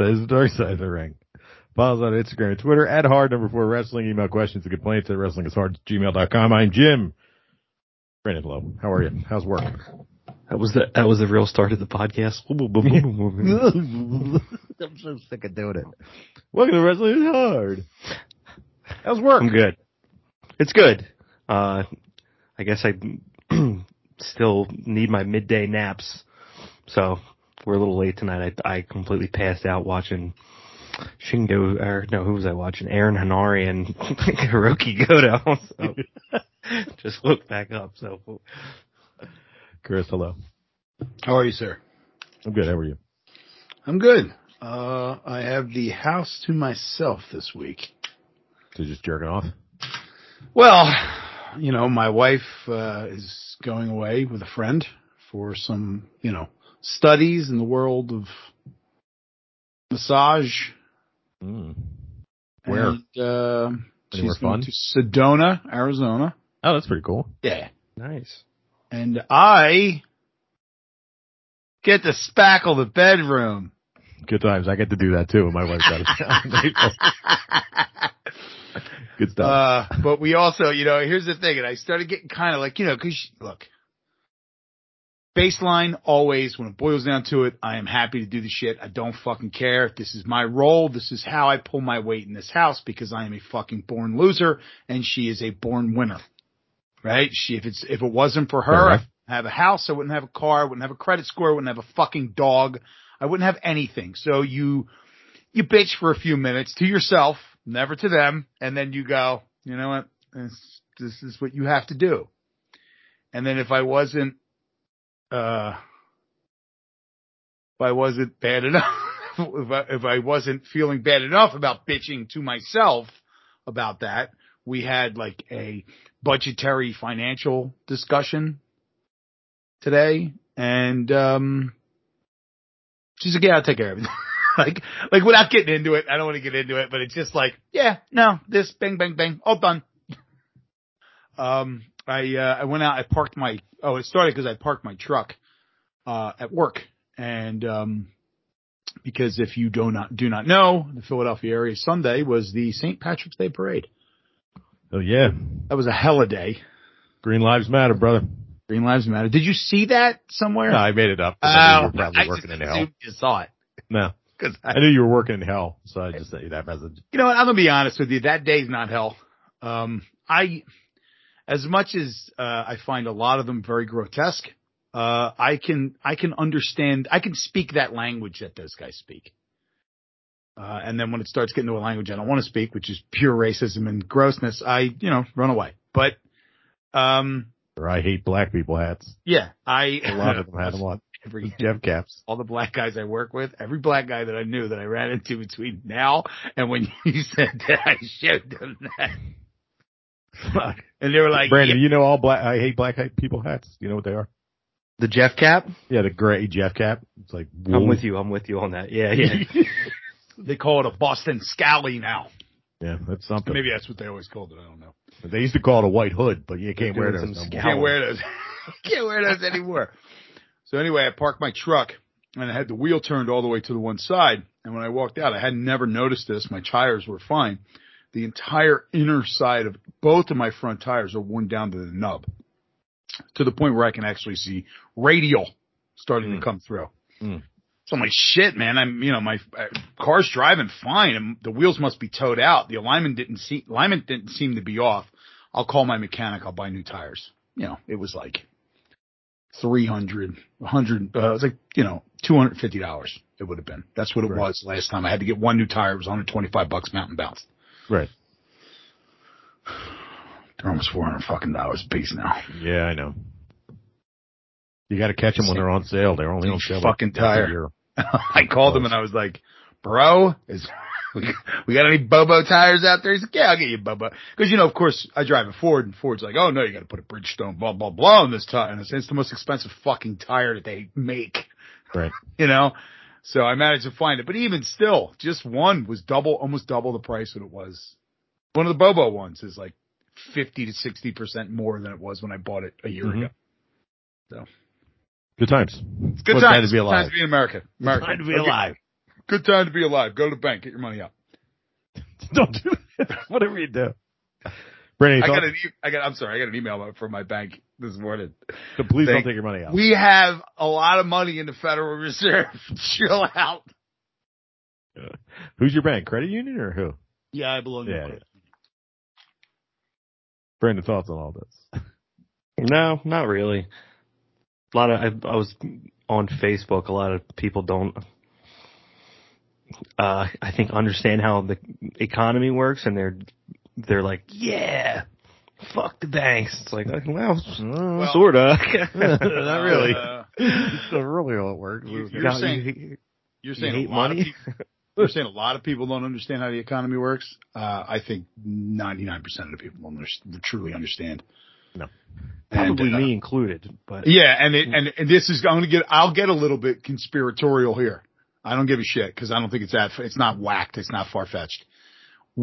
Side is the dark side of the ring. Follow us on Instagram and Twitter at hard number four wrestling. Email questions and complaints at wrestling is hard gmail.com. I'm Jim. Brandon Lowe. How are you? How's work? That was the that was the real start of the podcast. I'm so sick of doing it. Welcome to Wrestling is Hard. How's work? I'm good. It's good. Uh, I guess I still need my midday naps, so we're a little late tonight. I I completely passed out watching Shingo, or no, who was I watching? Aaron Henare and Hirooki Goto. So just look back up. So Chris, hello. How are you, sir? I'm good. How are you? I'm good. Uh, I have the house to myself this week. So just jerking off? Well, you know, my wife uh, is going away with a friend for some, you know, studies in the world of massage. Mm. Where? And, uh, she's going fun? to Sedona, Arizona. Oh, that's pretty cool. Yeah. nice. And I get to spackle the bedroom. Good times. I get to do that too my wife's out of. Good stuff. Uh, but we also, you know, here's the thing, and I started getting kind of like, you know, cause look, baseline always, when it boils down to it, I am happy to do the shit. I don't fucking care. This is my role. This is how I pull my weight in this house because I am a fucking born loser and she is a born winner. Right? She, if it's, if it wasn't for her, Fair I have a house. I wouldn't have a car. I wouldn't have a credit score. I wouldn't have a fucking dog. I wouldn't have anything. So you, you bitch for a few minutes to yourself, never to them, and then you go, you know what? This, this is what you have to do. And then if I wasn't, uh, if I wasn't bad enough, if I, if I wasn't feeling bad enough about bitching to myself about that, we had like a budgetary financial discussion today and, um, she's like, yeah, I'll take care of it. like, like without getting into it, I don't want to get into it, but it's just like, yeah, no, this, bang, bang, bang, all done. um, I, uh, I went out, I parked my, oh, it started because I parked my truck, uh, at work. And, um, because if you do not, do not know, the Philadelphia area Sunday was the St. Patrick's Day parade. oh yeah. That was a hell of a day. Green Lives Matter, brother. Green Lives Matter. Did you see that somewhere? No, I made it up. 'cause I knew you were Oh, probably I working in hell. you saw it. No. Cause I, I knew you were working in hell, so I just sent you that message. You know what? I'm gonna be honest with you. That day's not hell. Um, I, as much as uh, I find a lot of them very grotesque, uh, I can I can understand. I can speak that language that those guys speak. Uh, and then when it starts getting to a language I don't want to speak, which is pure racism and grossness, I you know run away. But um, Or I hate black people hats. yeah, I A lot of them had them on. every Jeff caps. all the black guys I work with, every black guy that I knew that I ran into between now and when you said that, I showed them that. Fuck. And they were like, Brandon, you know all black, I hate black people hats. You know what they are? The Jeff cap? Yeah, the gray Jeff cap. It's like, I'm with you. I'm with you on that. Yeah, yeah. they call it a Boston Scally now. Yeah, that's something. Maybe that's what they always called it. I don't know. They used to call it a white hood, but you can't wear doing those. some no. Can't wear those. Can't wear those anymore. So anyway, I parked my truck and I had the wheel turned all the way to the one side. And when I walked out, I had never noticed this. My tires were fine. The entire inner side of both of my front tires are worn down to the nub to the point where I can actually see radial starting Mm. to come through. Mm. So I'm like, shit, man. I'm, you know, my uh, car's driving fine and the wheels must be towed out. The alignment didn't see, alignment didn't seem to be off. I'll call my mechanic. I'll buy new tires. You know, it was like 300, 100, uh, it was like, you know, $250 it would have been. That's what it Right. was last time. I had to get one new tire. It was 125 bucks mountain bounce. Right. They're almost 400 fucking dollars a piece now. Yeah, I know. You got to catch them when they're on sale. They're only on sale. fucking tire. I called him and I was like, bro, is, we, we got any Bobo tires out there? He's like, yeah, I'll get you Bobo. Cause you know, of course I drive a Ford and Ford's like, oh no, you got to put a Bridgestone blah, blah, blah on this tire. And it's, it's the most expensive fucking tire that they make, Right. you know? So I managed to find it, but even still, just one was double, almost double the price that it was. One of the Bobo ones is like 50 to 60% more than it was when I bought it a year Mhm. ago. So. Good times. It's good What time to be Good alive. times to be in America. America. Good Time to be Okay. alive. Good time to be alive. Go to the bank. Get your money out. Don't do that. Whatever you do. Brandon, I got an e- I got, I'm sorry. I got an email from my bank this morning. So please don't take your money out. We have a lot of money in the Federal Reserve. Chill out. Who's your bank? Credit union or who? Yeah, I belong to Yeah, the yeah. Brandon, thoughts on all this? No, not really. A lot of I, I was on Facebook. A lot of people don't, uh, I think, understand how the economy works, and they're they're like, yeah, fuck the banks. It's like, well, Well, sorta. not really. Uh, That's not really how it works. You- You You're saying- you- You're you saying hate a lot money. of people, you're saying a lot of people don't understand how the economy works. Uh, I think 99% of the people don't under- truly understand. No. Probably And, uh, me included, but Yeah, and it, and and this is I'm gonna get I'll get a little bit conspiratorial here. I don't give a shit because I don't think it's that it's not whacked. It's not far fetched.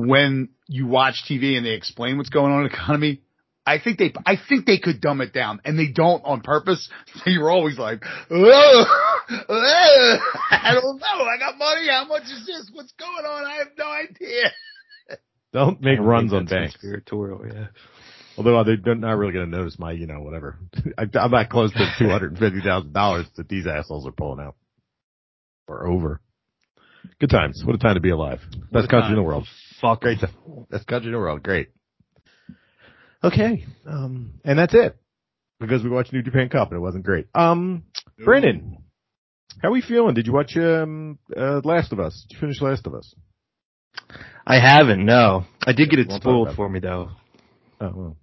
When you watch TV and they explain what's going on in the economy, I think they I think they could dumb it down and they don't on purpose. So you're always like, oh, I don't know. I got money. How much is this? What's going on? I have no idea. Don't make don't runs think on that's banks. Conspiratorial, yeah. Although they're not really going to notice my, you know, whatever. I, I'm not close to two hundred and fifty thousand dollars that these assholes are pulling out, or over. Good times. What a time to be alive. Best a country in the world. Fuck. Great time. Best country in the world. Great. Okay. Um, and that's it because we watched New Japan Cup and it wasn't great. Um, Brennan, how are we feeling? Did you watch um uh, Last of Us? Did you finish Last of Us? I haven't. No, I did get it Won't spoiled about for me though. Oh, well.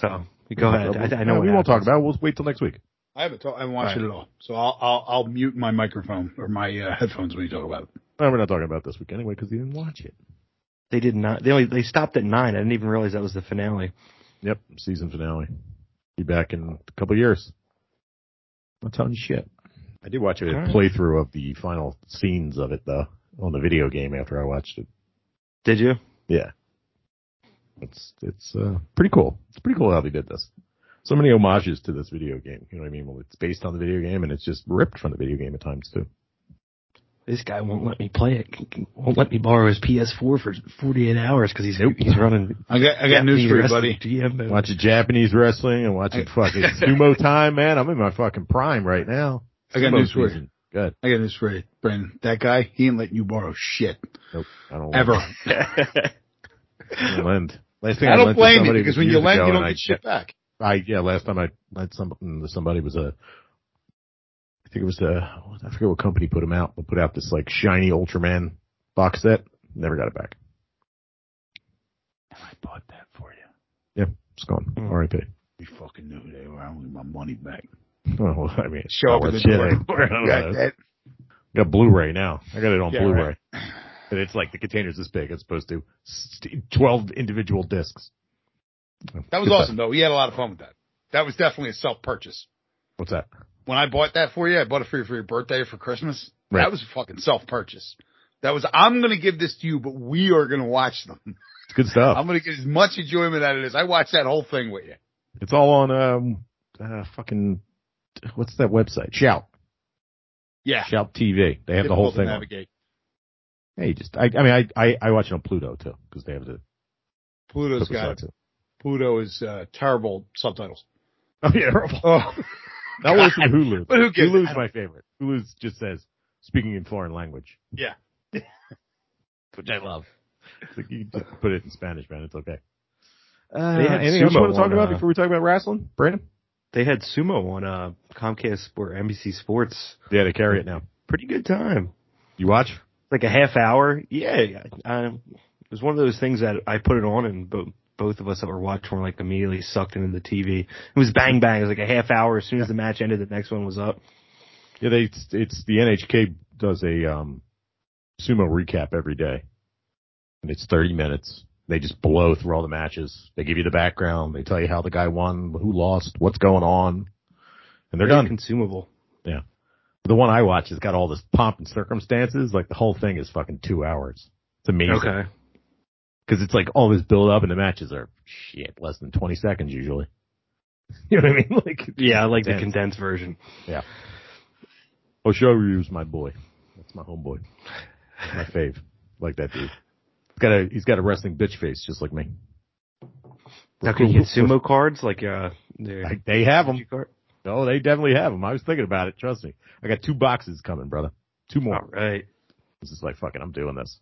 So you go ahead. I, I know No, what we won't talk about. it. We'll wait till next week. I haven't talk, I haven't watched Right. it at all. So I'll, I'll I'll mute my microphone or my uh, headphones when you talk about it. No, we're not talking about this week anyway because you didn't watch it. They did not. They only they stopped at nine. I didn't even realize that was the finale. Yep, season finale. Be back in a couple years. I'm not telling you shit. I did watch a All right. playthrough of the final scenes of it though on the video game after I watched it. Did you? Yeah, it's it's uh, pretty cool. It's pretty cool how they did this. So many homages to this video game. You know what I mean? Well, it's based on the video game and it's just ripped from the video game at times too. This guy won't let me play it. Won't let me borrow his PS4 for 48 hours because he's he's running. I got I got news for you, buddy. GM mode. Watching Japanese wrestling and watching fucking sumo time, man. I'm in my fucking prime right now. I got Sumo news for you. season. Good. I got news for you, Brandon. That guy, he ain't letting you borrow shit Nope. I don't ever. I don't lend. Last thing I I, don't lent to blame you somebody because when you lend, you don't and I- get shit back. I yeah, last time I lent some somebody was a, I think it was a, I forget what company put them out, but put out this like shiny Ultraman box set. Never got it back. I bought that for you. Yeah, it's gone. Mm. R.I.P. You fucking knew who they were. I want my money back. Well, I mean, Show up not at the shit. door. I Got know. that? got Blu-ray now. I got it on Yeah, Blu-ray. And it's like the container's this big as opposed to 12 individual discs. That was Good awesome though. We had a lot of fun with that. That was definitely a self purchase. What's that? When I bought that for you, I bought it for you for your birthday or for Christmas. Right. That was a fucking self purchase. That was I'm gonna give this to you, but we are gonna watch them. It's good stuff. I'm gonna get as much enjoyment out of this. I watched that whole thing with you. It's all on, um, uh, fucking, what's that website? Shout. Yeah. Shout TV. They have the whole to thing on. navigate. Hey, just I, I mean, I, I I watch it on Pluto too because they have the Pluto's got. Pluto is uh, terrible subtitles. Oh yeah, Oh, that was from Hulu. But who gives a- Hulu's my favorite. Hulu just says speaking in foreign language, yeah. which I love. It's like you can just put it in Spanish, man. It's okay. They Uh, had anything else you sumo want to talk on, about uh, before we talk about wrestling, Brandon? They had sumo on uh, Comcast Sport, NBC Sports. Yeah, they carry it now. Pretty good time. You watch? Like a half hour. Yeah. I, it was one of those things that I put it on and both both of us that were watching were like immediately sucked into the TV. It was bang bang. It was like a half hour. As soon as the match ended, the next one was up. Yeah, they it's, it's the NHK does a um sumo recap every day, and it's thirty minutes. They just blow through all the matches. They give you the background. They tell you how the guy won, who lost, what's going on, and they're Very done. Consumable. Yeah. The one I watch has got all this pomp and circumstances. Like the whole thing is fucking two hours. It's amazing. Okay. Because it's like all this build up and the matches are shit, less than 20 seconds usually. You know what I mean? Like, Yeah, I like the condensed version. Hoshoryu is my boy. That's my homeboy. My fave. Like that dude. He's got a he's got a wrestling bitch face just like me. Now can you get sumo cards like uh? they have them. No, they definitely have them. I was thinking about it. Trust me. I got two boxes coming, brother. Two more. All right. This is like fucking. I'm doing this.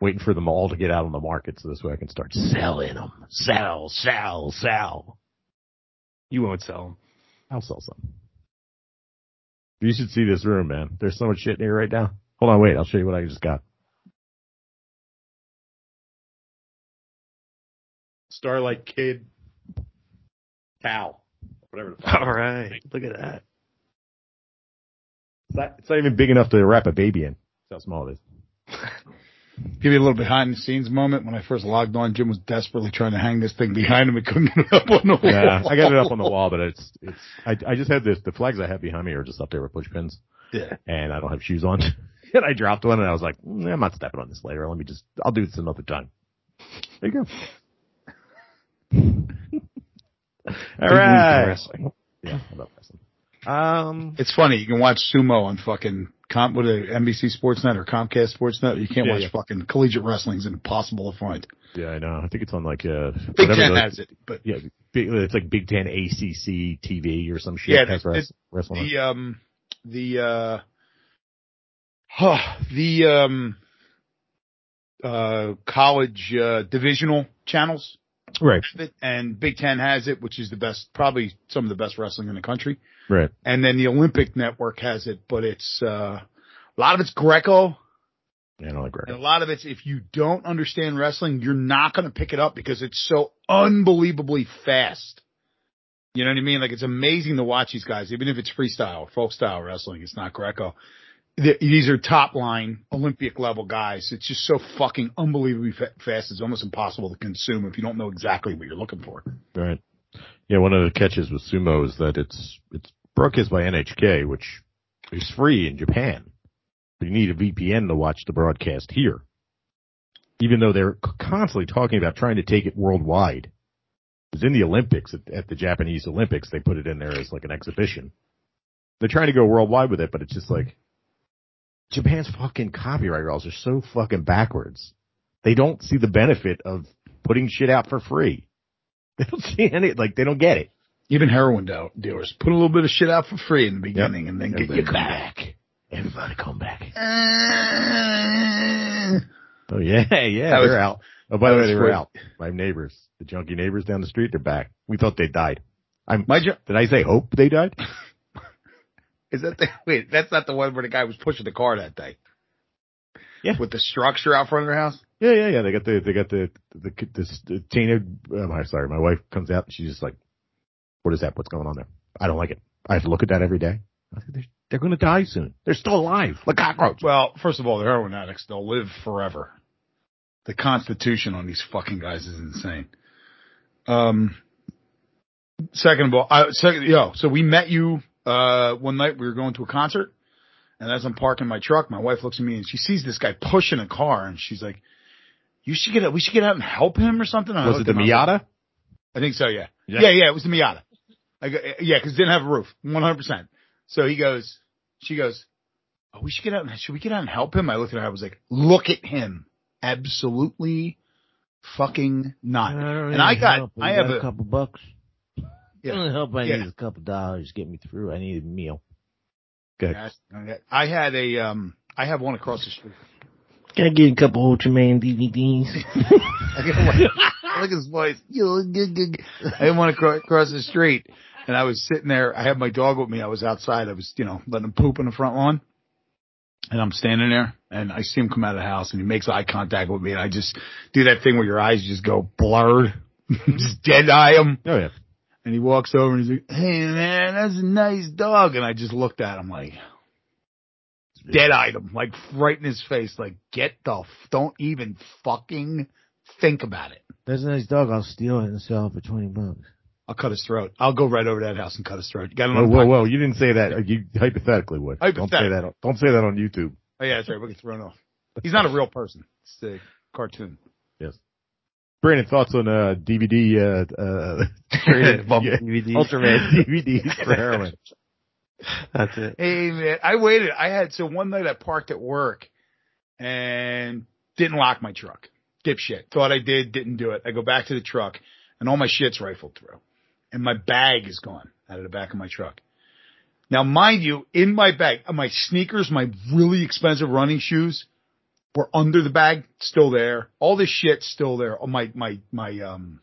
Waiting for them all to get out on the market so this way I can start selling them. Sell, sell, sell. You won't sell them. I'll sell some. You should see this room, man. There's so much shit in here right now. Hold on, wait. I'll show you what I just got. Starlight Kid. Cow. Whatever. the fuck. All right. Look at that. It's not, it's not even big enough to wrap a baby in. That's how small it is. Give you a little behind the scenes moment. When I first logged on, Jim was desperately trying to hang this thing behind him and couldn't get it up on the wall. Yeah, I got it up on the wall, but it's it's. I I just had this. The flags I have behind me are just up there with push pins, Yeah. and I don't have shoes on. and I dropped one, and I was like, "Mm, I'm not stepping on this later. Let me just. I'll do this another time. There you go. All Big week in right. wrestling. Yeah, I love wrestling. Um, It's funny. You can watch sumo on fucking comp with a NBC Sportsnet or Comcast Sportsnet. You can't Yeah, watch yeah. fucking collegiate wrestling. It's impossible to find. yeah, I know. I think it's on like uh, Big Ten has it, but Yeah, big, it's like Big Ten ACC TV or some shit. Yeah, has it- wrest- wrestling. the um the uh huh, the um uh college uh divisional channels right, and Big Ten has it, which is the best, probably some of the best wrestling in the country. Right. And then the Olympic Network has it, but it's uh a lot of it's Greco, Yeah, like and a lot of it's if you don't understand wrestling, you're not going to pick it up because it's so unbelievably fast. You know what I mean? Like it's amazing to watch these guys, even if it's freestyle, folk style wrestling. It's not Greco. Th- These are top line Olympic level guys. It's just so fucking unbelievably fa- fast. It's almost impossible to consume if you don't know exactly what you're looking for. Right. Yeah, one of the catches with sumo is that it's it's broadcast by NHK, which is free in Japan. You need a VPN to watch the broadcast here. Even though they're constantly talking about trying to take it worldwide. Because in the Olympics, at, at the Japanese Olympics, they put it in there as like an exhibition. They're trying to go worldwide with it, but it's just like Japan's fucking copyright laws are so fucking backwards. They don't see the benefit of putting shit out for free. They don't see any, like, they don't get it. Even heroin deal- dealers put a little bit of shit out for free in the beginning and then get Everybody you come back. back. Everybody come back. Uh, Oh yeah, yeah, That they're out. Oh, by the way, they were out. My neighbors, the junkie neighbors down the street, they're back. We thought they died. I'm, My jo- did I say hope they died? Is that the wait? That's not the one where the guy was pushing the car that day. Yeah. With the structure out front of their house. Yeah, yeah, yeah. They got the, they got the, the, the, the of, um, I'm sorry, my wife comes out and she's just like, what is that? What's going on there? I don't like it. I have to look at that every day. I think they're, they're going to die soon. They're still alive. Like cockroaches. Well, first of all, they're heroin addicts they'll live forever. The constitution on these fucking guys is insane. Um. Second of all, I, second, yo, so we met you uh one night. We were going to a concert, and as I'm parking my truck, my wife looks at me and she sees this guy pushing a car, and she's like, "You should get out. We should get out and help him or something." I Was it the at him, I was like, Miata? I think so, yeah. Yeah. Yeah, yeah, it was the Miata. I go, yeah, because it didn't have a roof, 100%. So he goes, she goes, oh, we should get out and, should we get out and help him? I looked at her, I was like, look at him. Absolutely fucking not. And I got, I have a, couple bucks. Yeah. The only help I Yeah. need is a couple dollars to get me through. I need a meal. Good. I had a, um, I have one across the street. Can I get a couple Ultraman DVDs? I got one- Look at his voice. I had one across, across the street and I was sitting there. I had my dog with me. I was outside. I was, you know, letting him poop in the front lawn. And I'm standing there and I see him come out of the house and he makes eye contact with me. And I just do that thing where your eyes just go blurred, just dead eye him. Oh yeah. And he walks over and he's like, Hey man, that's a nice dog. And I just looked at him like, dead eyed him, like right in his face, like get the, f- don't even fucking think about it. That's a nice dog. I'll steal it and sell it for 20 bucks. I'll cut his throat. I'll go right over to that house and cut his throat. You got Whoa, another whoa, podcast? whoa! You didn't say that. You hypothetically would. Don't say Hypothetically. that. Don't say that on YouTube. Oh yeah, that's right. We'll get thrown off. He's not a real person. It's a cartoon. Yes. Brandon, thoughts on uh, DVD? Uh, uh, Bump yeah, DVDs. Ultraman DVDs for heroin. That's it. Hey man, I waited. I had so one night I parked at work and didn't lock my truck. Dipshit. Thought I did, didn't do it. I go back to the truck and all my shit's rifled through. And my bag is gone out of the back of my truck. Now mind you, in my bag, my sneakers, my really expensive running shoes were under the bag, still there. All this shit still there. All my, my, my, um,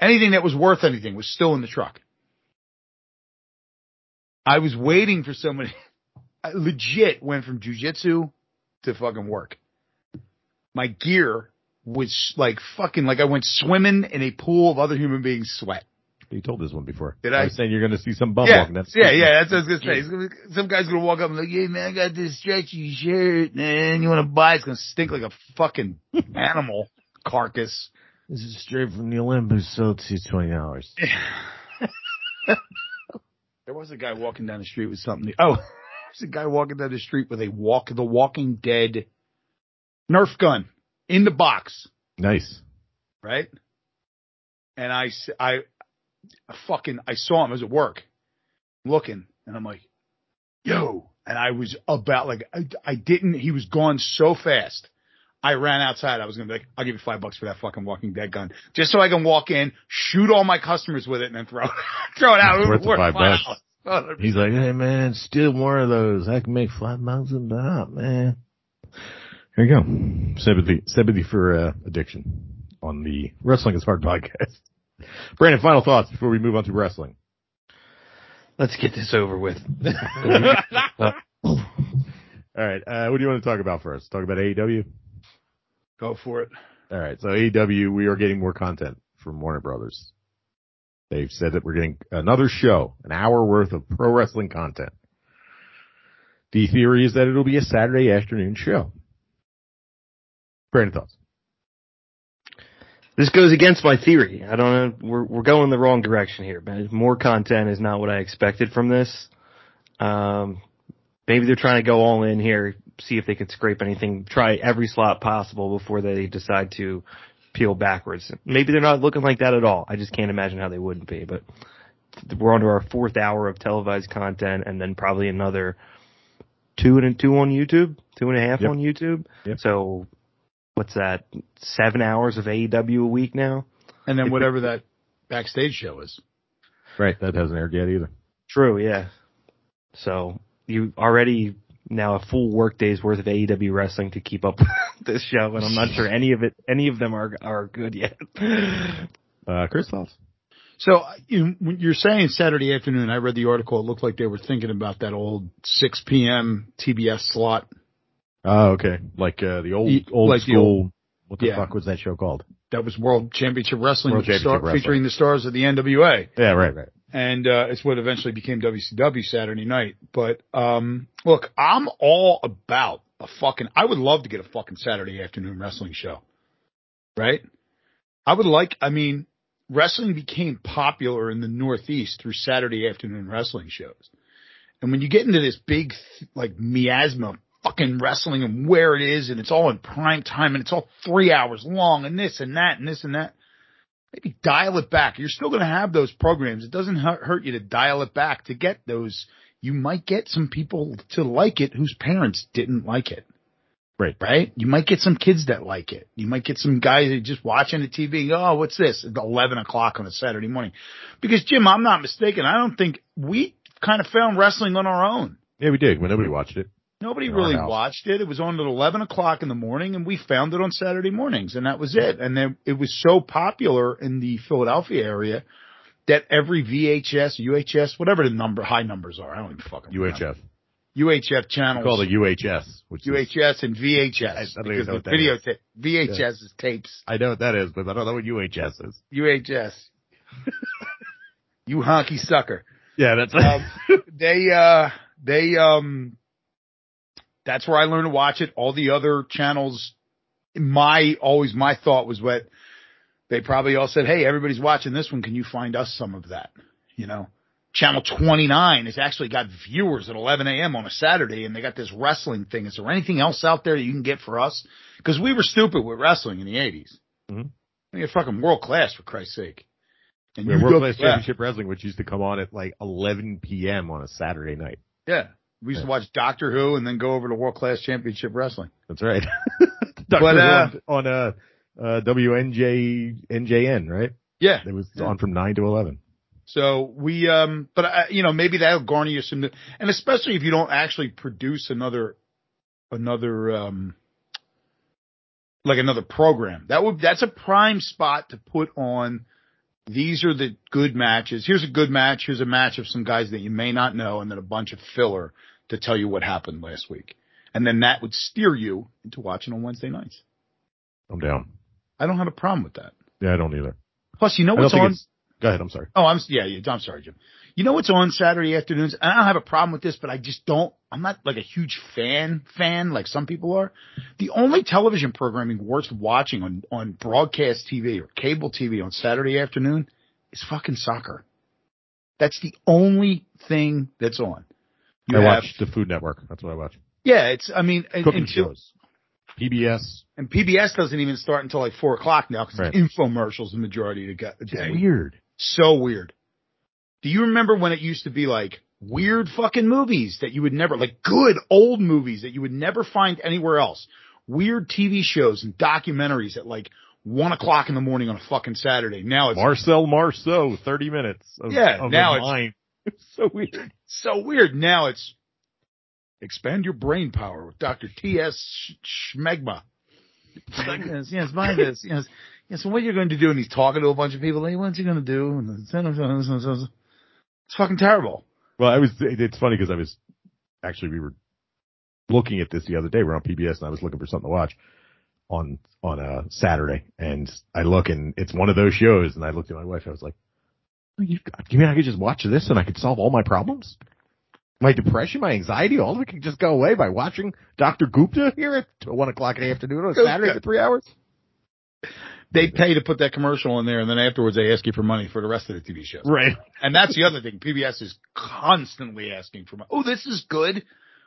anything that was worth anything was still in the truck. I was waiting for somebody. I legit went from jujitsu to fucking work. My gear was like fucking like I went swimming in a pool of other human beings' sweat. You told this one before. Did I? was saying you're going to see some bum Yeah, walking. That's yeah, yeah. That's what I was gonna say. Gonna be- Some guy's gonna walk up and like, "Hey man, I got this stretchy shirt, man. You want to buy? it? It's gonna stink like a fucking animal carcass." This is straight from the Olympus, so it's twenty dollars. There was a guy walking down the street with something. Oh, there's a guy walking down the street with a walk the Walking Dead Nerf gun in the box, nice. right? And I, I, I fucking, I saw him. I was at work, looking, and I'm like, "Yo!" And I was about like, I, I didn't. He was gone so fast. I ran outside. I was gonna be like, "I'll give you five bucks for that fucking Walking Dead gun, just so I can walk in, shoot all my customers with it, and then throw it, throw it out. It was Worth five bucks. dollars. He's like, hey man, steal more of those. I can make five bucks a pop, man. Here you go. Sympathy, sympathy for uh, addiction on the Wrestling is Hard podcast. Brandon, final thoughts before we move on to wrestling. Let's get this over with. All right. Uh, what do you want to talk about first? Talk about AEW? Go for it. All right. So AEW, we are getting more content from Warner Brothers. They've said that we're getting another show, an hour worth of pro wrestling content. The theory is that it'll be a Saturday afternoon show. Brandon thoughts? This goes against my theory. I don't know. We're we're going the wrong direction here, but more content is not what I expected from this. Um, maybe they're trying to go all in here, see if they can scrape anything, try every slot possible before they decide to peel backwards. Maybe they're not looking like that at all. I just can't imagine how they wouldn't be. But we're on to our fourth hour of televised content, and then probably another two and two on YouTube, two and a half Yep. on YouTube. Yep. So what's that? Seven hours of AEW a week now. And then whatever that backstage show is. Right. That hasn't aired yet either. True, yeah. So you already now a full work day's worth of AEW wrestling to keep up with this show, and I'm not sure any of it, any of them are are good yet. Uh, Chris thoughts? So you, when you're saying Saturday afternoon, I read the article. It looked like they were thinking about that old 6 p.m. TBS slot. Oh, okay. Like, uh, the old, old like school, what the yeah. fuck was that show called? That was World Championship Wrestling, World the star- Wrestling. featuring the stars of the NWA. Yeah, right, right. and uh, it's what eventually became WCW Saturday Night. But um, look, I'm all about a fucking. I would love to get a fucking Saturday afternoon wrestling show, right? I would like. I mean, wrestling became popular in the Northeast through Saturday afternoon wrestling shows, and when you get into this big like miasma. Fucking wrestling and where it is, and it's all in prime time, and it's all three hours long, and this and that, and this and that maybe dial it back. You're still going to have those programs. It doesn't hurt hurt you to dial it back to get those. You might get some people to like it whose parents didn't like it. Right. Right? You might get some kids that like it. You might get some guys that just watching the TV and go, oh, what's this? At 11 o'clock on a Saturday morning. Because Jim, I'm not mistaken. I don't think we kind of found wrestling on our own. Yeah, we did, but nobody watched it. Nobody really house. watched it. It was on at 11 o'clock in the morning and we found it on Saturday mornings and that was it. And then it was so popular in the Philadelphia area that every VHS, UHS, whatever the number, high numbers are. I don't even fucking remember. UHF. UHF We channels. call it UHS, which is, UHS and VHS. I don't even because know what the that video is. tape, VHS is tapes. I know what that is, but I don't know what UHS is. UHS. you honky sucker. Yeah, that's Um, they uh they um that's where I learned to watch it. All the other channels my always my thought was what they probably all said, Hey, everybody's watching this one, can you find us some of that? You know? Channel 29 has actually got viewers at 11 a.m. on a Saturday and they got this wrestling thing. Is there anything else out there that you can get for us? Cause we were stupid with wrestling in the 80s. Mhm. I mean, fucking world class for Christ's sake. And Yeah, you World Class Championship Wrestling, which used to come on at like 11 p.m. on a Saturday night. yeah. We used to watch Doctor Who and then go over to World Class Championship Wrestling. That's right. But, Doctor Who uh, on, on uh, uh, WNJ NJN, right? Yeah. It was Yeah. on from nine to eleven. So we, um, but uh, you know, maybe that'll garner you some, and especially if you don't actually produce another, another, um, like another program. That would, that's a prime spot to put on. These are the good matches. Here's a good match. Here's a match of some guys that you may not know, and then a bunch of filler to tell you what happened last week. And then that would steer you into watching on Wednesday nights. I'm down. I don't have a problem with that. Yeah, I don't either. Plus, you know what's on? Go ahead. I'm sorry. Oh, I'm yeah, yeah. I'm sorry, Jim. You know what's on Saturday afternoons? And I don't have a problem with this, but I just don't. I'm not like a huge fan fan like some people are. The only television programming worth watching on on broadcast TV or cable TV on Saturday afternoon is fucking soccer. That's the only thing that's on. You I have- watch the Food Network. That's what I watch. Yeah, it's. I mean, and, Cooking shows. PBS. and PBS doesn't even start until like four o'clock now because Right. infomercials the majority of the day. Weird. So weird. Do you remember when it used to be like weird fucking movies that you would never, like good old movies that you would never find anywhere else? Weird TV shows and documentaries at like one o'clock in the morning on a fucking Saturday. Now it's Marcel Marceau, 30 minutes. Of, Yeah, of now it's- mind. It's so weird. so weird. Now it's expand your brain power with Dr. T.S. Schmegma. yes, yes, buy this. Yes, yes. So what you're going to do? And he's talking to a bunch of people. Like, what's he going to do? It's fucking terrible. Well, I was, it's funny because I was, actually we were looking at this the other day. We're on PBS and I was looking for something to watch on, on a Saturday and I look and it's one of those shows and I looked at my wife. I was like, oh, you, you mean I could just watch this and I could solve all my problems? My depression, my anxiety, all of it could just go away by watching Dr. Gupta here at one o'clock in the afternoon on a Saturday for three hours. They pay to put that commercial in there, and then afterwards they ask you for money for the rest of the TV shows. Right. And that's the other thing. PBS is constantly asking for money. Oh, this is good.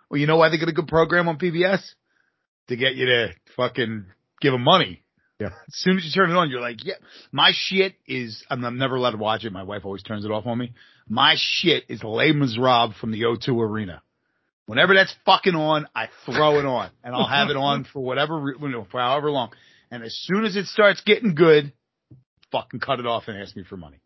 Well, you know why they get a good program on PBS? To get you to fucking give them money. Yeah. As soon as you turn it on, you're like, yeah, my shit is, I'm, I'm never allowed to watch it. My wife always turns it off on me. My shit is Les Miserables from the O2 Arena. Whenever that's fucking on, I throw it on and I'll have it on for whatever, you know, for however long. And as soon as it starts getting good, fucking cut it off and ask me for money.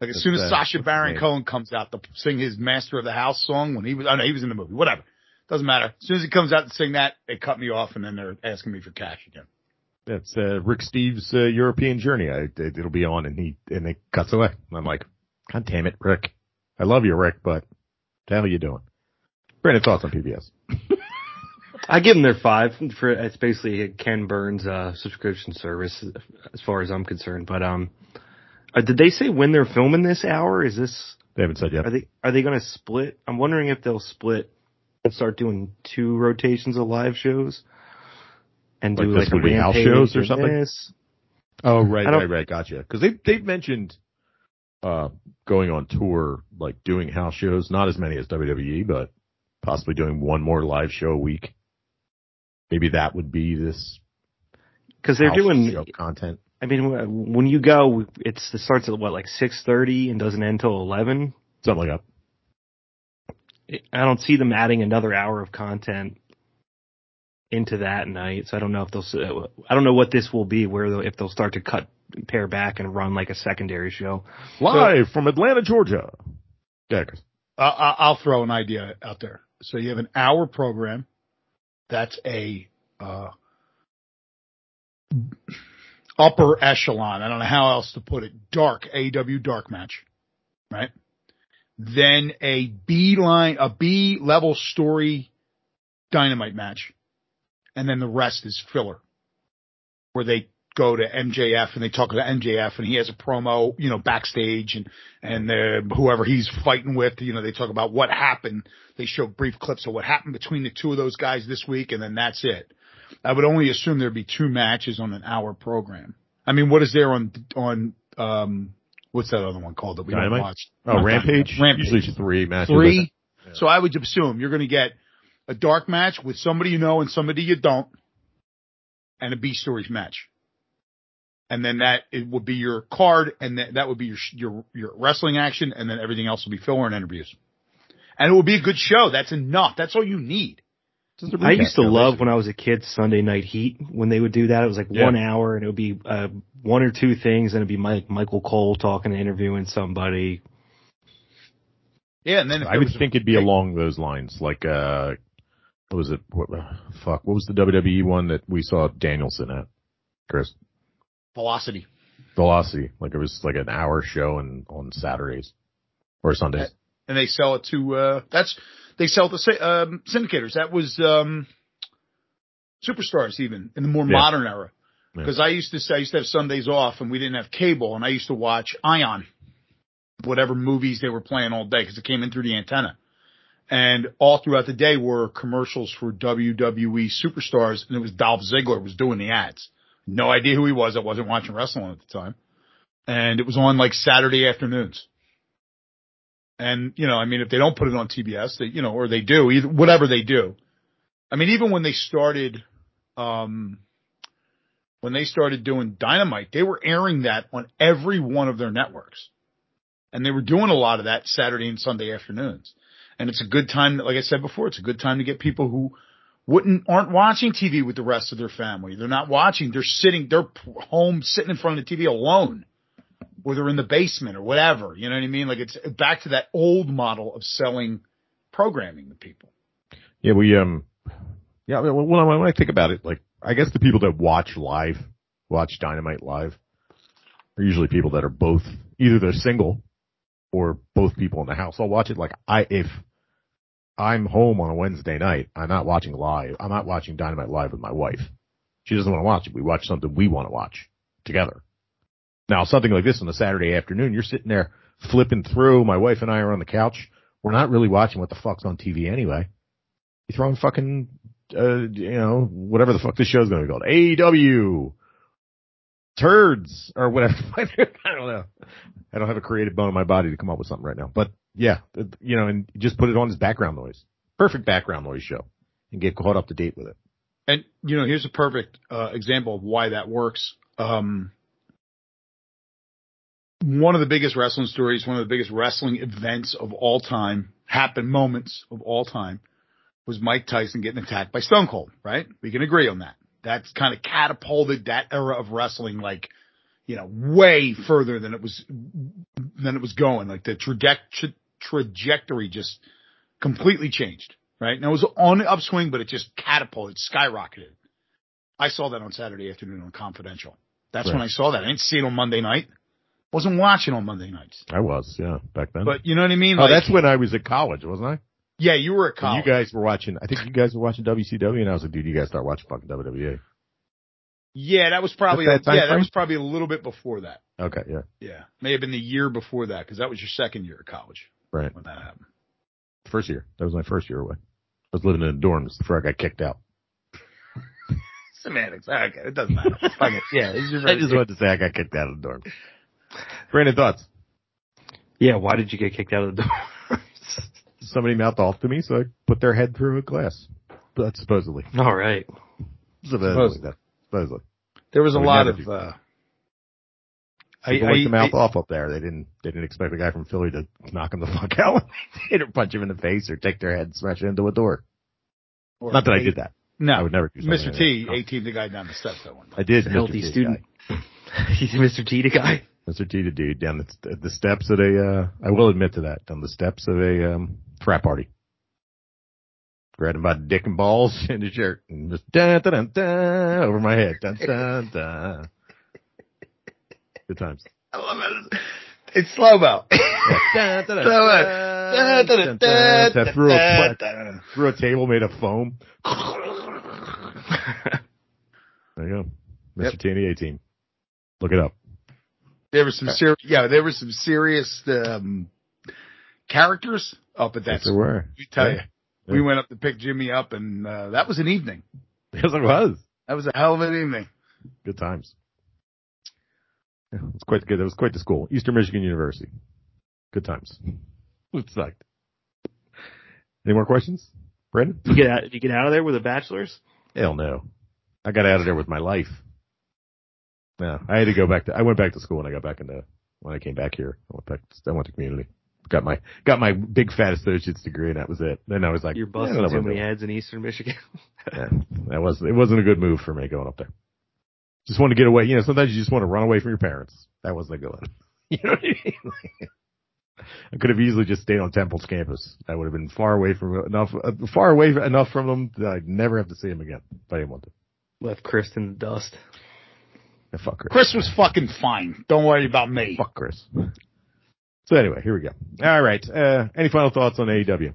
Like as That's, soon as Sacha Baron? Cohen comes out to sing his Master of the House song when he was, oh no, he was in the movie, whatever. Doesn't matter. As soon as he comes out to sing that, they cut me off and then they're asking me for cash again. That's uh, Rick Steves' uh, European journey. I, it, it'll be on, and he and it cuts away. And I'm like, God damn it, Rick! I love you, Rick, but what the hell are you doing? Brandon, thoughts on PBS? I give them their five for it's basically a Ken Burns uh, subscription service as far as I'm concerned. But um, uh, did they say when they're filming this hour? Is this They haven't said yet. are they are they going to split? I'm wondering if they'll split and start doing two rotations of live shows and Like do like a house shows or something? this. Oh, right, right, right. Gotcha. Because they they've mentioned uh going on tour, like doing house shows. Not as many as WWE, but possibly doing one more live show a week. Maybe that would be this Because they're house doing. show content. I mean, when you go, it's it starts at what like six thirty and doesn't end till eleven. Something like that. I don't see them adding another hour of content into that night. So I don't know if they'll. s- I don't know what this will be. Where they'll, if they'll start to cut pare back and run like a secondary show. Live from Atlanta, Georgia. Yeah, Chris. Uh, I- I'll throw an idea out there. So you have an hour program. That's a, uh, upper echelon. I don't know how else to put it. Dark, AW dark match, right? Then a B line, a B level story dynamite match. And then the rest is filler where they go to MJF and they talk to MJF and he has a promo, you know, backstage and, and uh, whoever he's fighting with, you know, they talk about what happened. They show brief clips of what happened between the two of those guys this week and then that's it. I would only assume there'd be two matches on an hour program. I mean, what is there on, on, um, what's that other one called that we Dynamite? don't watch? Oh, Rampage. Rampage Usually three matches. three. Yeah. So I would assume you're going to get a dark match with somebody you know and somebody you don't, and a B stories match. And then that it would be your card, and that that would be your your your wrestling action, and then everything else will be filler and interviews. And it will be a good show. That's enough. That's all you need. Just a I recap used to show, love basically. when I was a kid Sunday Night Heat when they would do that. It was like Yeah. one hour and it would be uh, one or two things, and it'd be Mike Michael Cole talking, and interviewing somebody. Yeah, and then if I would was a- think it'd be along those lines. Like, uh, what was it? What, uh, fuck, what was the WWE one that we saw Danielson at? Chris velocity. Velocity. Like it was like an hour show and on Saturdays or Sundays. and they sell it to uh that's they sell it to sy- um, syndicators. That was um superstars even in the more Yeah. modern era. Yeah. Because I used to say I used to have Sundays off and we didn't have cable and I used to watch Ion, whatever movies they were playing all day because it came in through the antenna. And all throughout the day were commercials for WWE superstars and it was Dolph Ziggler was doing the ads. No idea who he was. I wasn't watching wrestling at the time. And it was on like Saturday afternoons. And, you know, I mean, if they don't put it on TBS, they, you know, or they do, either, whatever they do. I mean, even when they started, um, when they started doing Dynamite, they were airing that on every one of their networks. And they were doing a lot of that Saturday and Sunday afternoons. And it's a good time, like I said before, it's a good time to get people who wouldn't, aren't watching TV with the rest of their family. They're not watching, they're sitting, they're home sitting in front of the TV alone or they're in the basement or whatever. You know what I mean? Like it's back to that old model of selling programming to people. Yeah, we um, yeah. When I, when I think about it, like I guess the people that watch live, watch Dynamite live, are usually people that are both either they're single or both people in the house. I'll watch it like I if I'm home on a Wednesday night, I'm not watching live. I'm not watching Dynamite live with my wife. She doesn't want to watch it. We watch something we want to watch together. Now, something like this on a Saturday afternoon, you're sitting there flipping through. My wife and I are on the couch. We're not really watching what the fuck's on TV anyway. You throw in fucking, uh, you know, whatever the fuck this show's going to be called. AEW. Turds or whatever. I don't know. I don't have a creative bone in my body to come up with something right now. But yeah, you know, and just put it on as background noise. Perfect background noise show and get caught up to date with it. And you know, here's a perfect uh, example of why that works. Um, one of the biggest wrestling stories, one of the biggest wrestling events of all time, happen moments of all time, was Mike Tyson getting attacked by Stone Cold. Right? We can agree on that. That's kind of catapulted that era of wrestling, like you know, way further than it was than it was going. Like the traje- trajectory just completely changed. Right? Now it was on the upswing, but it just catapulted, skyrocketed. I saw that on Saturday afternoon on Confidential. That's when I saw that. I didn't see it on Monday night. Wasn't watching on Monday nights. I was, yeah, back then. But you know what I mean? oh, Like, that's when I was at college, wasn't I? yeah, you were at And college. You guys were watching, I think you guys were watching WCW and I was like, dude, you guys start watching fucking WWE. Yeah, that was probably What's that time yeah, that was probably a little bit before that. Okay, yeah, Yeah, may have been the year before that because that was your second year of college right. when that happened. First year. That was my first year away. I was living in the dorms before I got kicked out. Semantics. Okay, it doesn't matter. Fuck it. Yeah, it's your I just wanted to say I got kicked out of the dorm. Brandon, thoughts? Yeah, why did you get kicked out of the dorm? Somebody mouthed off to me, so I put their head through a glass. That's supposedly. All right. Supposedly. That, supposedly. There was a lot of. do uh People I- like to I- mouth I- off up there. They didn't. They didn't expect a guy from Philly to knock him the fuck out. Hit or punch him in the face or take their head, and smash it into a door. or- Not that I did that. No, I would never do something Mr. like T, that. 18 the guy down the steps that one. I did. A Mr. healthy T student. He's Mr. T, the guy. guy. Mr. T, the dude, down the, the steps at a. Uh, I will admit to that. Down the steps of a um, frat party. Grabbed him by dick and balls in his shirt and just dun, dun, dun, dun, over my head. Dun, dun, dun. Good times. I love it. It's slow mo. Threw a, threw a table made of foam. There you go. Mr. Yep. T and the A team. Look it up. There was some serious, yeah, there were some serious um, characters up at that. Yes, there were. We tell Yeah. you, we went up to pick Jimmy up, and uh, that was an evening. Yes, it was. That was a hell of an evening. Good times. Yeah, it was quite good. It was quite the school. Eastern Michigan University. Good times. It sucked. Any more questions? Brendan? You get out, did you get out of there with a bachelor's? Hell no. I got out of there with my life. Yeah, I had to go back to. I went back to school when I got back into when I came back here. I went back. I went to community. Got my got my big fat associate's degree, and that was it. Then I was like, You're busting I don't too many what heads in Eastern Michigan. Yeah, that was it. Wasn't a good move for me going up there. Just want to get away. You know, sometimes you just want to run away from your parents. That wasn't a good one. You know what I mean? I could have easily just stayed on Temple's campus. I would have been far away from enough, uh, far away enough from them that I'd never have to see him again if I didn't want to. Left Chris in the dust. Yeah, fuck Chris. Chris was fucking fine. Don't worry about me. Fuck Chris. So anyway, here we go. All right. Uh, any final thoughts on AEW?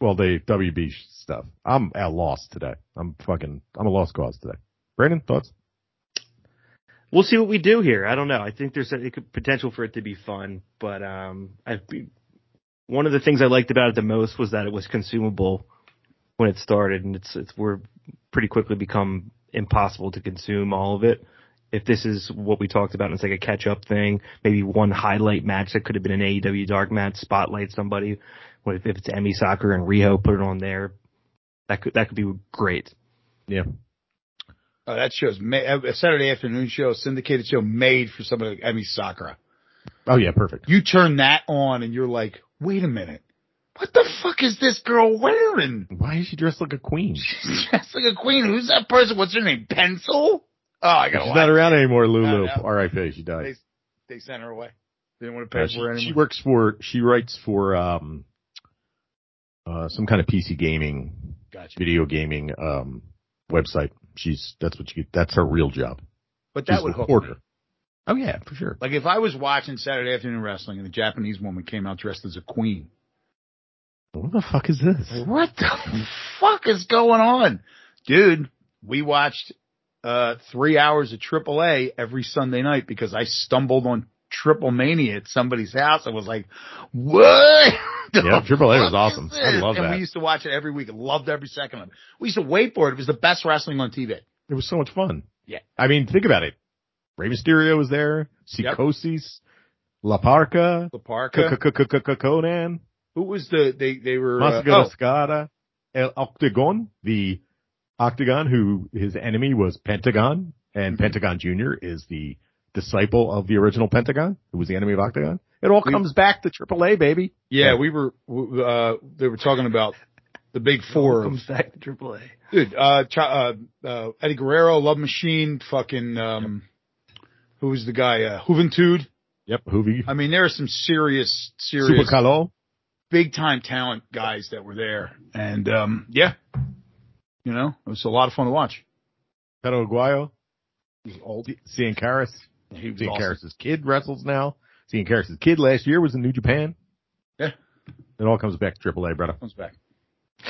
Well, the WB stuff. I'm at loss today. I'm fucking, I'm a lost cause today. Brandon, thoughts? We'll see what we do here. I don't know. I think there's a potential for it to be fun, but um, I one of the things I liked about it the most was that it was consumable when it started, and it's it's we're pretty quickly become impossible to consume all of it. If this is what we talked about, and it's like a catch up thing, maybe one highlight match that could have been an AEW dark match, spotlight somebody. If, if it's Emi Sakura and Riho put it on there? That could that could be great. Yeah. Oh, that show's ma- a Saturday afternoon show, syndicated show made for somebody like Emi Sakura. Oh yeah, perfect. You turn that on and you're like, wait a minute. What the fuck is this girl wearing? Why is she dressed like a queen? She's dressed like a queen. Who's that person? What's her name? Pencil? Oh, I gotta She's not around anymore, Lulu. no. R.I.P. She died. They, they sent her away. They didn't want to pay Uh, for she, her she works for, she writes for, um, uh, some kind of PC gaming, Gotcha. video gaming, um, website. She's, that's what she, that's her real job. But She's that would a hook reporter. Oh yeah, for sure. Like if I was watching Saturday afternoon wrestling and the Japanese woman came out dressed as a queen. What the fuck is this? What the fuck is going on? Dude, we watched uh three hours of AAA every Sunday night because I stumbled on Triple Mania at somebody's house and was like, what? Yeah, Triple A was awesome. I love and that. we used to watch it every week. Loved every second of it. We used to wait for it. It was the best wrestling on TV. It was so much fun. Yeah. I mean, think about it. Rey Mysterio was there. Yep. La Parca. La Parka. Konnan. Who was the, they, they were, uh, Mascara oh, Escada. El Octagon. The Octagon who his enemy was Pentagon. And Mhm. Pentagon Jr. is the disciple of the original Pentagon, who was the enemy of Octagon. It all We- comes back to AAA, baby. yeah, Yeah. we were, uh, they were talking about the big four comes back to AAA. Dude, uh, uh, uh, Eddie Guerrero, Love Machine, fucking, um, who was the guy, uh, Juventud. Yep. Juvi. I mean, there are some serious, Super serious, Calo. big time talent guys that were there. And, um, yeah, you know, it was a lot of fun to watch. Pedro Aguayo. He was old. Cien Caras. He was Cian awesome. Kid wrestles now. Cien Caras' kid last year was in New Japan. Yeah. It all comes back to AAA, brother. Comes back.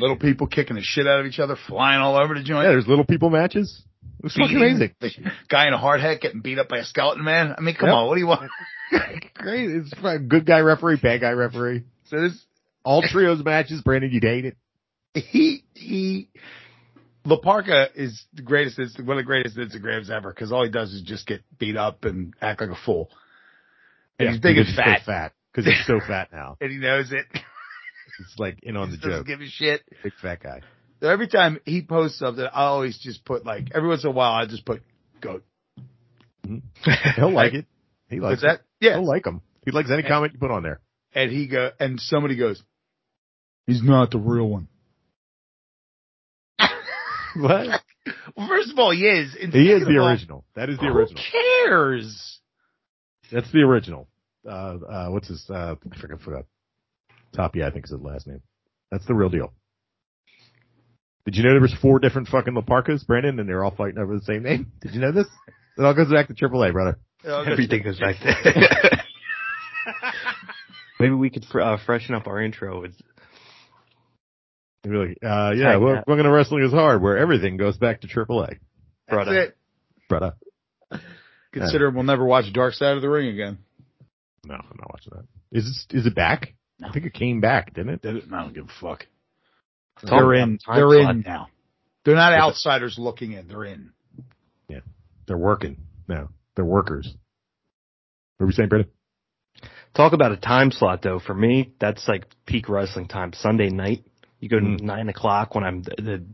Little people kicking the shit out of each other, flying all over the joint. Yeah, there's little people matches. It was fucking amazing. Guy in a hard hat getting beat up by a skeleton man. I mean, come Yep. on, what do you want? Great. It's a good guy referee, bad guy referee. so this, All trios matches, Brandon, you'd hate it. he he La Parka is the greatest one of the greatest Instagrams ever because all he does is just get beat up and act like a fool. And he's big and fat, So fat. Because he's so fat now. and he knows it. It's like in on he the doesn't joke. give a shit. Big fat guy. So every time he posts something, I always just put like every once in a while I just put goat. Mm-hmm. He'll like it. He likes that? it. Yeah. He'll like him. He likes any comment you put on there. And he go and somebody goes, he's not the real one. What? Well, first of all, he is. And He is the all, original. That is the Who original. cares? That's the original. Uh, uh, what's his, uh, I forgot, forgot. Tapia, I think is his last name. That's the real deal. Did you know there was four different fucking La Parkas, Brandon, and they're all fighting over the same name? Did you know this? It all goes back to AAA, brother. Everything goes back there. Maybe we could fr- uh, freshen up our intro. It's, They're like, uh, yeah, Like well, that. we're going to wrestling is hard, where everything goes back to AAA, That's brother. it. brother. Consider we'll never watch Dark Side of the Ring again. No, I'm not watching that. Is it, is it back? I think it came back, didn't it? Did it? I don't give a fuck. Talk They're in. They're in now. They're not Yeah. outsiders looking in. They're in. Yeah. They're working now. They're workers. What were we saying, Brandon? Talk about a time slot though. For me, that's like peak wrestling time. Sunday night, You go to Mm. nine o'clock when I'm the, the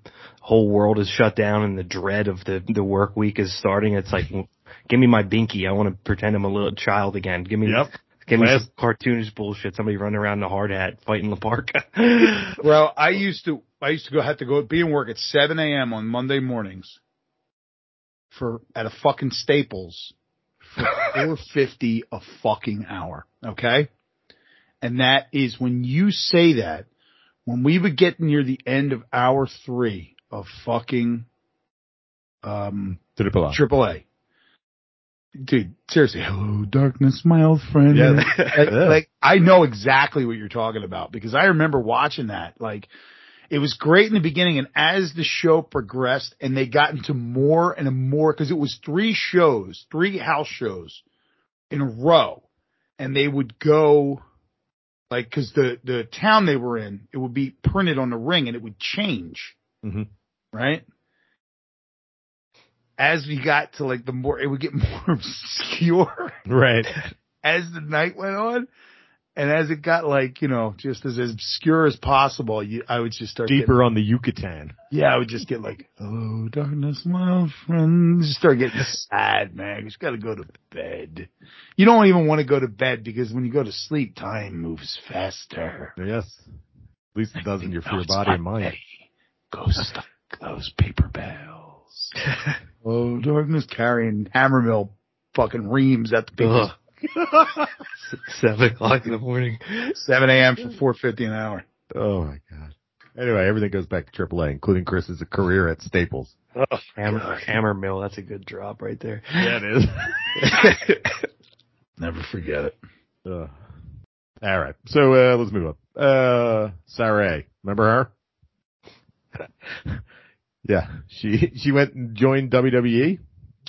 whole world is shut down and the dread of the the work week is starting. It's like, give me my binky. I want to pretend I'm a little child again. Give me, Yep. give me some cartoonish bullshit. Somebody running around in a hard hat fighting the park. well, I used to, I used to go, have to go, be in work at 7 a.m. on Monday mornings for, at a fucking Staples for 450 a fucking hour. Okay. And that is when you say that, when we would get near the end of hour three of fucking, um, Triple A. triple A. Dude, seriously, hello darkness, my old friend. Yeah. like, I know exactly what you're talking about because I remember watching that. Like it was great in the beginning and as the show progressed and they got into more and more because it was three shows, three house shows in a row and they would go like cause the, the town they were in, it would be printed on the ring and it would change. Mhm. Right? As we got to like the more, it would get more obscure Right. as the night went on. And as it got like, you know, just as obscure as possible, you, I would just start Deeper on the Yucatan. Yeah, I would just get like, hello, darkness, my old friend. Just start getting sad, man. You just got to go to bed. You don't even want to go to bed because when you go to sleep, time moves faster. Yes. At least it does in your your body and mind. Go stuff those paper bells. oh, darkness carrying Hammermill fucking reams at the Ugh. People. Seven o'clock in the morning. 7 a.m. for 450 an hour. Oh my god. Anyway, everything goes back to AAA, including Chris's career at Staples. Hammer, hammer mill. That's a good drop right there. Yeah, it is. Never forget it. Uh, all right. So uh, let's move on. Uh, Sareee, remember her? yeah, she she went and joined WWE,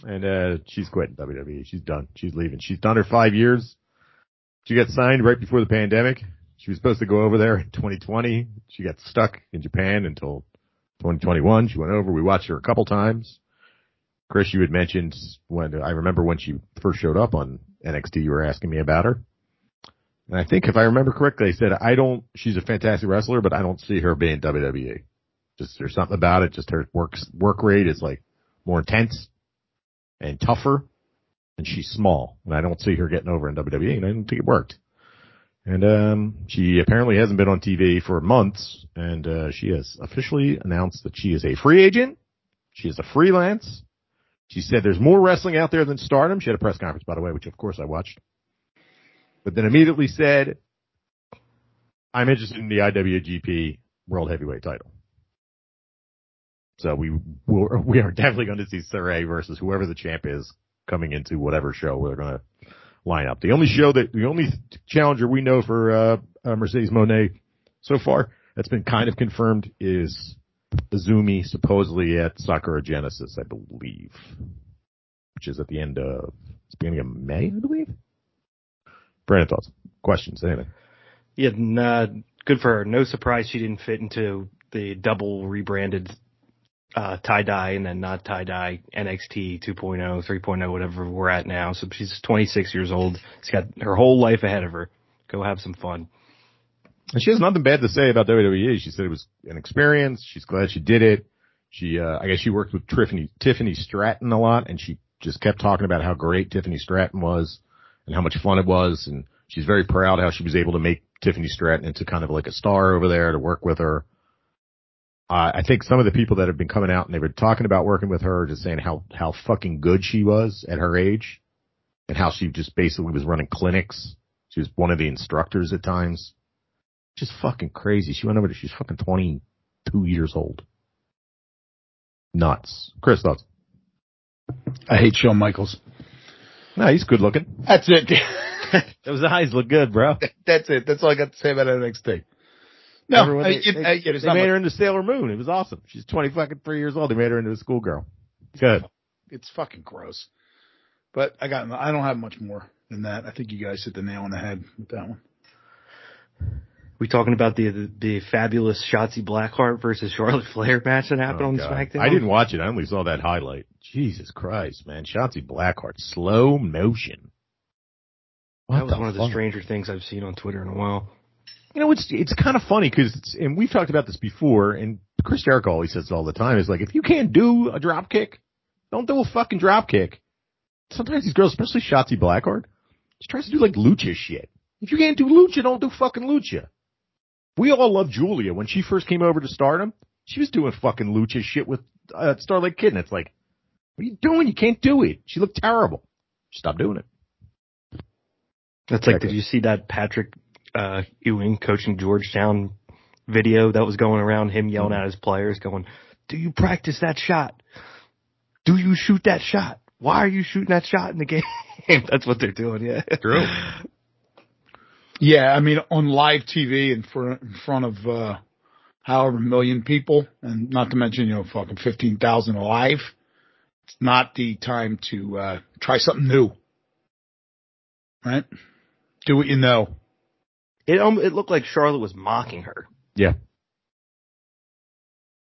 and uh, she's quitting WWE. She's done. She's leaving. She's done her five years. She got signed right before the pandemic. She was supposed to go over there in 2020. She got stuck in Japan until 2021. She went over. We watched her a couple times. Chris, you had mentioned when I remember when she first showed up on NXT, you were asking me about her. And I think if I remember correctly, I said I don't. She's a fantastic wrestler, but I don't see her being WWE. Just there's something about it. Just her work work rate is like more intense and tougher, and she's small, and I don't see her getting over in WWE, and I don't think it worked. And um, she apparently hasn't been on TV for months, and uh, she has officially announced that she is a free agent. She is a freelance. She said there's more wrestling out there than Stardom. She had a press conference, by the way, which of course I watched but then immediately said, I'm interested in the IWGP World Heavyweight title. So we we're, we are definitely going to see Sareee versus whoever the champ is coming into whatever show we're going to line up. The only show that the only challenger we know for uh, uh, Mercedes Moné so far that's been kind of confirmed is AZM, supposedly at Sakura Genesis, I believe, which is at the end of it's beginning of May, I believe. Brandon thoughts, questions, anything? Yeah, nah, good for her. No surprise she didn't fit into the double rebranded uh, tie dye and then not tie dye NXT 2.0, 3.0, whatever we're at now. So she's 26 years old. She's got her whole life ahead of her. Go have some fun. And she has nothing bad to say about WWE. She said it was an experience. She's glad she did it. She, uh, I guess she worked with Tiffany, Tiffany Stratton a lot and she just kept talking about how great Tiffany Stratton was and how much fun it was. And she's very proud how she was able to make Tiffany Stratton into kind of like a star over there to work with her. Uh, I think some of the people that have been coming out and they've been talking about working with her just saying how, how fucking good she was at her age and how she just basically was running clinics. She was one of the instructors at times. Just fucking crazy. She went over to, she's fucking 22 years old. Nuts. Chris, thoughts? I hate Shawn Michaels. No, he's good looking. That's it. Those eyes look good, bro. That's it. That's all I got to say about NXT. No, Everyone- I- they, it- they- I- yeah, they made much- her into Sailor Moon. It was awesome. She's 20 fucking three years old. They made her into a schoolgirl. Good. it's fucking gross. But I got, I don't have much more than that. I think you guys hit the nail on the head with that one. We talking about the, the the fabulous Shotzi Blackheart versus Charlotte Flair match that happened Oh, on God. SmackDown? I didn't watch it. I only saw that highlight. Jesus Christ, man. Shotzi Blackheart. Slow motion. What That was the one of the stranger things I've seen on Twitter in a while. You know, it's it's kind of funny because and we've talked about this before, and Chris Jericho always says it all the time. Is like if you can't do a drop kick, don't do a fucking drop kick. Sometimes these girls, especially Shotzi Blackheart, she tries to do like lucha shit. If you can't do lucha, don't do fucking lucha. We all love Giulia when she first came over to Stardom. She was doing fucking lucha shit with uh, Starlight Kid, and it's like, what are you doing? You can't do it. She looked terrible. Stop doing it. That's like, did you see that Patrick uh, Ewing coaching Georgetown video that was going around? Him yelling at his players, going, "Do you practice that shot? Do you shoot that shot? Why are you shooting that shot in the game?" That's what they're doing. Yeah, True. Yeah, I mean, on live TV in front, in front of, uh, however million people, and not to mention, you know, fucking 15,000 alive, it's not the time to, uh, try something new. Right? Do what you know. It um, it looked like Charlotte was mocking her. Yeah.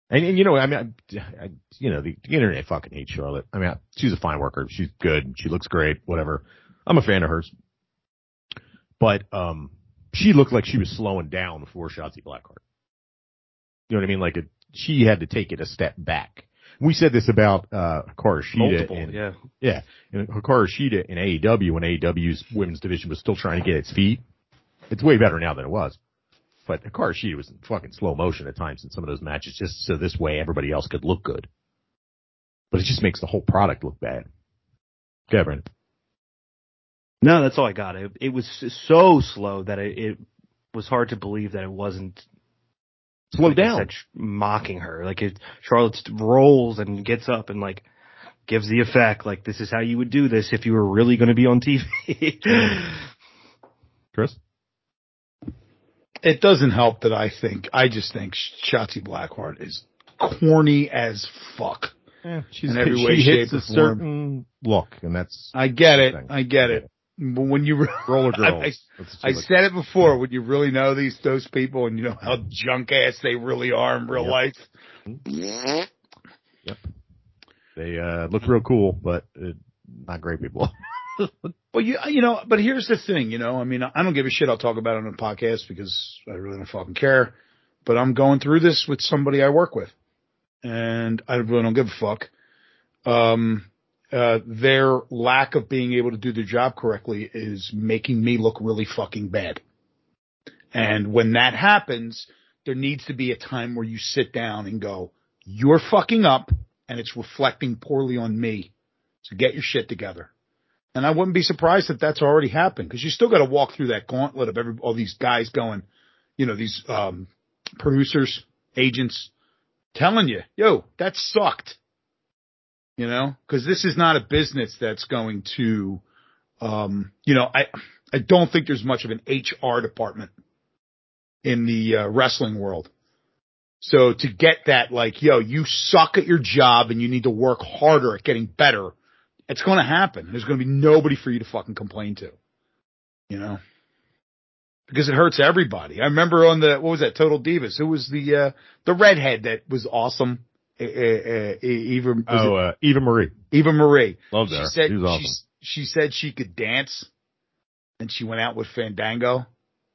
And, and you know, I mean, I, I, you know, the, the internet fucking hates Charlotte. I mean, I, she's a fine worker. She's good. She looks great. Whatever. I'm a fan of hers. But um, she looked like she was slowing down before Shotzi Blackheart. You know what I mean? Like it, she had to take it a step back. We said this about uh Hikaru Shida Multiple, and yeah. yeah, and Hikaru Shida in AEW when AEW's women's division was still trying to get its feet. It's way better now than it was. But Hikaru was in fucking slow motion at times in some of those matches just so this way everybody else could look good. But it just makes the whole product look bad. Kevin. No, that's all I got. It, it was so slow that it, it was hard to believe that it wasn't Slow like down. said, mocking her. Like it, Charlotte rolls and gets up and like gives the effect like this is how you would do this if you were really going to be on TV. Chris? It doesn't help that I think, I just think Shotzi Blackheart is corny as fuck. Yeah, she's In every she way, hits shape, a or form. certain look, and that's I get it. Thing. I get it. But when you, roller I- girls. I, what I said it before. When you really know these those people and you know how junk ass they really are in real Yep. life. Yep. They uh look real cool, but uh, not great people. Well, you you know, but here's the thing. You know, I mean, I don't give a shit. I'll talk about it on the podcast because I really don't fucking care. But I'm going through this with somebody I work with, and I really don't give a fuck. Um, uh, their lack of being able to do their job correctly is making me look really fucking bad. And when that happens, there needs to be a time where you sit down and go, you're fucking up and it's reflecting poorly on me. So get your shit together. And I wouldn't be surprised if that's already happened because you still got to walk through that gauntlet of every, all these guys going, you know, these, um, producers, agents telling you, yo, that sucked. You know, cause this is not a business that's going to, um, you know, I, I don't think there's much of an HR department in the uh, wrestling world. So to get that, like, yo, you suck at your job and you need to work harder at getting better. It's going to happen. There's going to be nobody for you to fucking complain to, you know, because it hurts everybody. I remember on the, what was that, Total Divas? Who was the, uh, the redhead that was awesome? Uh, uh, uh, Eva, oh, uh, Eva Marie. Eva Marie. Loved She her. said, she was awesome. she, she said she could dance and she went out with Fandango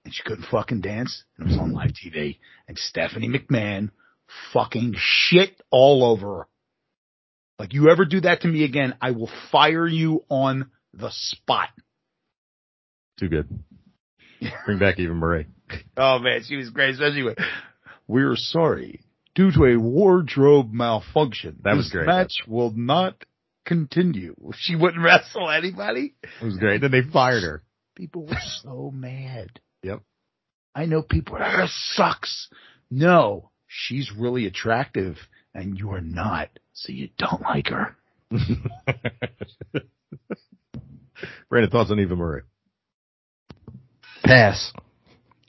and she couldn't fucking dance. And it was on live TV and Stephanie McMahon fucking shit all over her. Like you ever do that to me again, I will fire you on the spot. Too good. Bring back Eva Marie. Oh man, she was great, especially when we're sorry. Due to a wardrobe malfunction, That was this great. match will not continue. She wouldn't wrestle anybody. It was great. Then they fired her. People were so mad. Yep. I know people are, that sucks. No, she's really attractive and you are not, so you don't like her. Brandon, thoughts on Eva Marie? Pass.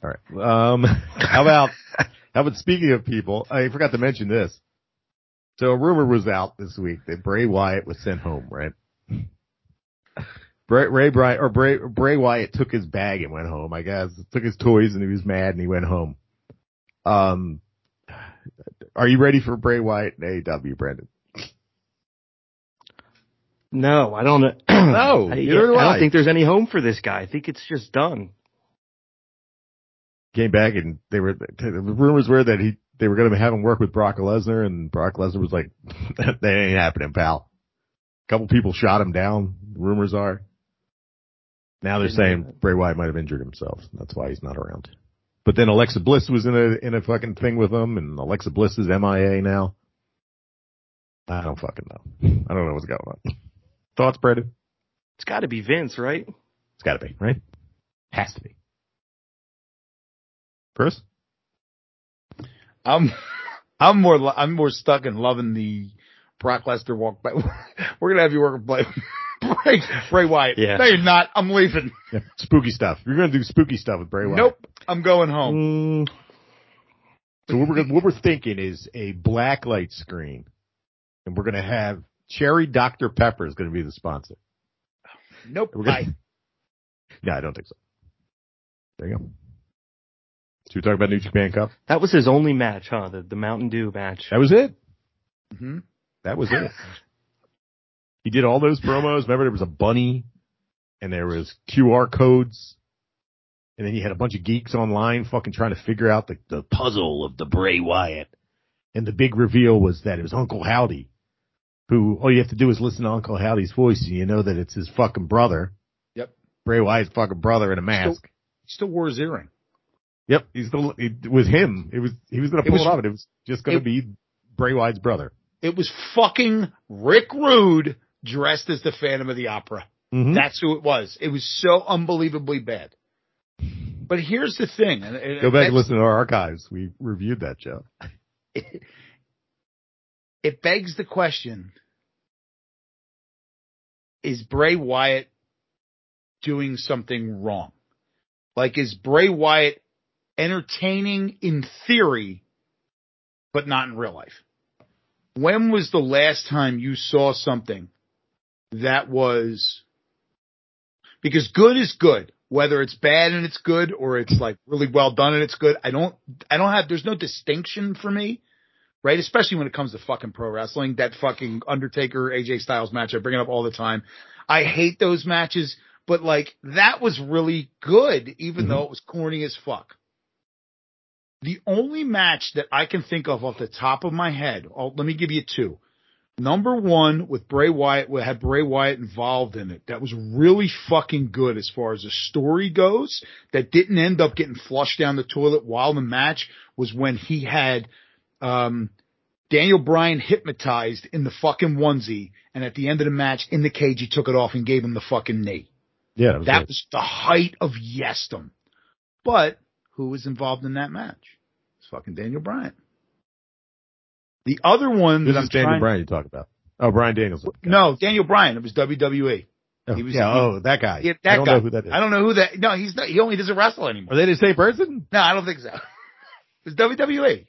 All right. Um, how about, how about speaking of people, I forgot to mention this. So a rumor was out this week that Bray Wyatt was sent home, right? Bray, Ray or Bray, Bray Wyatt took his bag and went home, I guess. Took his toys and he was mad and he went home. Um, are you ready for Bray Wyatt and AEW, Brandon? No, I don't know. No, I, neither do I I. don't think there's any home for this guy. I think it's just done. came back and they were the rumors were that he they were going to have him work with Brock Lesnar, and Brock Lesnar was like, "That ain't happening, pal." A couple people shot him down. Rumors are. Now they're saying. Bray Wyatt might have injured himself. That's why he's not around. But then Alexa Bliss was in a in a fucking thing with him, and Alexa Bliss is MIA now. I don't fucking know. I don't know what's going on. Thoughts, Brandon? It's got to be Vince, right? It's got to be right. Has to be. Chris? I'm I'm more I'm more stuck in loving the Brock Lesnar walk by. We're gonna have you work with Bray, Bray, Bray Wyatt. Yeah. No, you're not. I'm leaving. Yeah, spooky stuff. You're gonna do spooky stuff with Bray Wyatt. Nope. I'm going home. Mm, So what we're gonna, what we're thinking is a black light screen, and we're gonna have Cherry Dr Pepper is gonna be the sponsor. Nope. We're gonna, I, no, I don't think so. There you go. So we talk about New Japan Cup. that was his only match, huh? The the Mountain Dew match. That was it. Mhm. That was it. he did all those promos. Remember, there was a bunny, and there was QR codes, and then you had a bunch of geeks online fucking trying to figure out the, the puzzle of the Bray Wyatt. And the big reveal was that it was Uncle Howdy, who all you have to do is listen to Uncle Howdy's voice, and you know that it's his fucking brother. Yep. Bray Wyatt's fucking brother in a mask. still wore his earring. Yep, he's still. It was him. It was he was gonna pull it, was- off, and it was just gonna be Bray Wyatt's brother. It was fucking Rick Rude dressed as the Phantom of the Opera. Mhm. That's who it was. It was so unbelievably bad. But here's the thing. and- and Go back and listen to our archives. We reviewed that show. it, it begs the question is Bray Wyatt doing something wrong? Like, is Bray Wyatt entertaining in theory, but not in real life? When was the last time you saw something that was, because good is good, whether it's bad and it's good or it's like really well done and it's good. I don't, I don't have, there's no distinction for me right? Especially when it comes to fucking pro wrestling, that fucking Undertaker AJ Styles match, I bring it up all the time. I hate those matches, but like that was really good, even Mhm. though it was corny as fuck. The only match that I can think of off the top of my head, oh, let me give you two. Number one with Bray Wyatt, we had Bray Wyatt involved in it. That was really fucking good as far as the story goes. That didn't end up getting flushed down the toilet while the match was when he had um, Daniel Bryan hypnotized in the fucking onesie, and at the end of the match in the cage, he took it off and gave him the fucking knee. Yeah, that was, That was the height of yesdom. But who was involved in that match? It's fucking Daniel Bryan. The other one This that I'm is Daniel trying, Bryan you talk about. Oh, Brian Daniels. no, Daniel Bryan. It was WWE. Oh, he was- yeah, he- oh, that guy. Yeah, that I don't guy. know who that is. I don't know who that. No, he's not. He only doesn't wrestle anymore. Are they the same person? No, I don't think so. It was WWE. It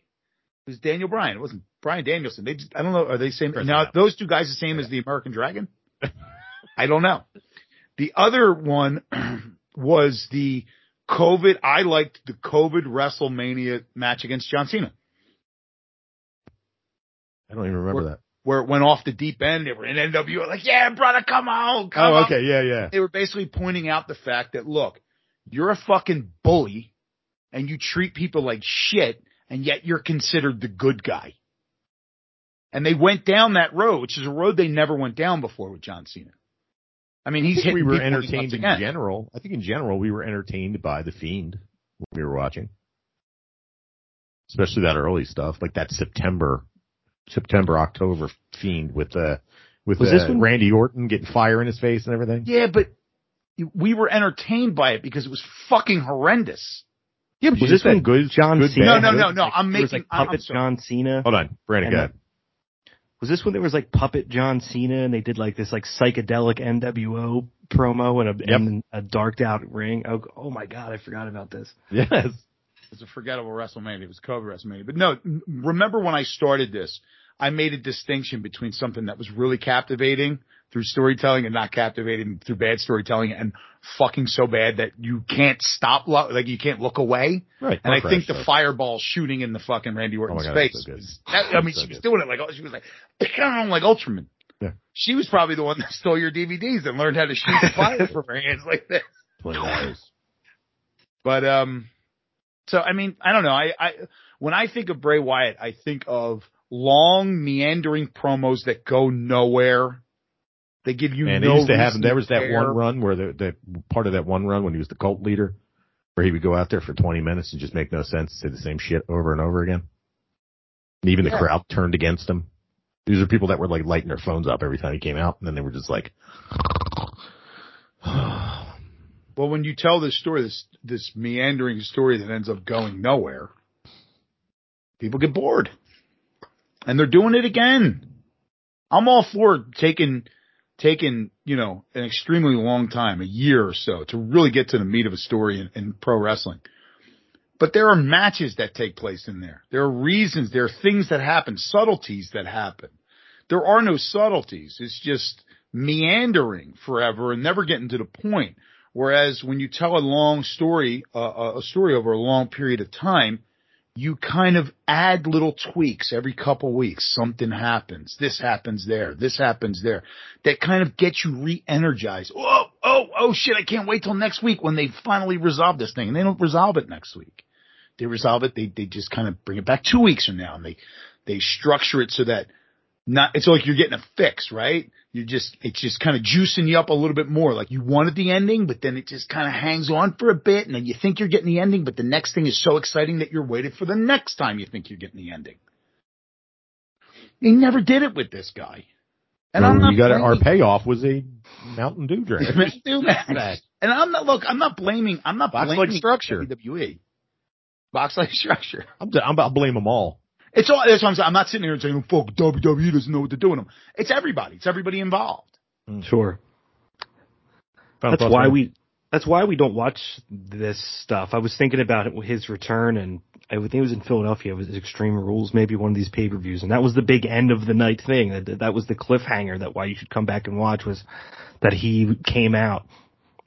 was Daniel Bryan. It wasn't Bryan Danielson. They just, I don't know. Are they same? Chris Now those two guys the same as the American Dragon? I don't know. The other one was the COVID. I liked the COVID WrestleMania match against John Cena, I don't even remember that. where it went off the deep end. They were in NWO, like, yeah, brother, come on, come Oh, on. okay, yeah, yeah. They were basically pointing out the fact that look, you're a fucking bully, and you treat people like shit, and yet you're considered the good guy. And they went down that road, which is a road they never went down before with John Cena. I mean, he's I think we were entertained in general. I think in general we were entertained by the Fiend when we were watching, especially that early stuff, like that September, September October Fiend with uh with Was uh, this when- Randy Orton getting fire in his face and everything. Yeah, but we were entertained by it because it was fucking horrendous. Yeah, but Was this just said when good, John good, Cena- No, bad, no, no, no. I'm There was making. like I'm, I'm puppet sorry. John Cena. Hold on, Brandon, And go ahead. Was this when there was like puppet John Cena and they did like this like psychedelic NWO promo and a, Yep. and a darked out ring? Oh, oh my god, I forgot about this. Yes. It was a forgettable WrestleMania. It was COVID WrestleMania. But no, remember when I started this, I made a distinction between something that was really captivating through storytelling and not captivating through bad storytelling and fucking so bad that you can't stop, lo- like you can't look away. Right. And I think the fireball shooting in the fucking Randy Orton's God, that's face. so good. was- that- I mean, So she was good. doing it like, oh, she was like, like Ultraman. Yeah. She was probably the one that stole your DVDs and learned how to shoot the fire from her hands like this. But um, So I mean, I don't know. I, I when I think of Bray Wyatt, I think of long meandering promos that go nowhere. They give you And no used to have there was that one run where the, the part of that one run when he was the cult leader, where he would go out there for 20 minutes and just make no sense, say the same shit over and over again. And even the crowd turned against him. These are people that were like lighting their phones up every time he came out, and then they were just like, Well, when you tell this story, this this meandering story that ends up going nowhere, people get bored, and they're doing it again. I'm all for taking taking you know an extremely long time, a year or so, to really get to the meat of a story in, in pro wrestling. But there are matches that take place in there. There are reasons. There are things that happen, subtleties that happen. There are no subtleties. It's just meandering forever and never getting to the point. Whereas when you tell a long story, uh, a story over a long period of time, you kind of add little tweaks every couple weeks. Something happens. This happens there. This happens there. That kind of gets you re-energized. Oh, oh, oh shit. I can't wait till next week when they finally resolve this thing. And they don't resolve it next week. They resolve it. They, they just kind of bring it back two weeks from now and they, they structure it so that not, it's like you're getting a fix, right? You just, it's just kind of juicing you up a little bit more. Like you wanted the ending, but then it just kind of hangs on for a bit and then you think you're getting the ending, but the next thing is so exciting that you're waiting for the next time you think you're getting the ending. He never did it with this guy. And I'm not you got our payoff was a Mountain Dew drink. do match. And I'm not look. I'm not blaming. I'm not Box-like blaming structure. WWE. Box like structure. I'm, I'm about to blame them all. It's all. That's what I'm saying. I'm not sitting here and saying, "Fuck WWE doesn't know what they're doing." It's everybody. It's everybody involved. Sure. Final That's why man? we. That's why we don't watch this stuff. I was thinking about it, his return, and I think it was in Philadelphia. It was Extreme Rules, maybe one of these pay per views, and that was the big end of the night thing. That that was the cliffhanger. That why you should come back and watch was that he came out,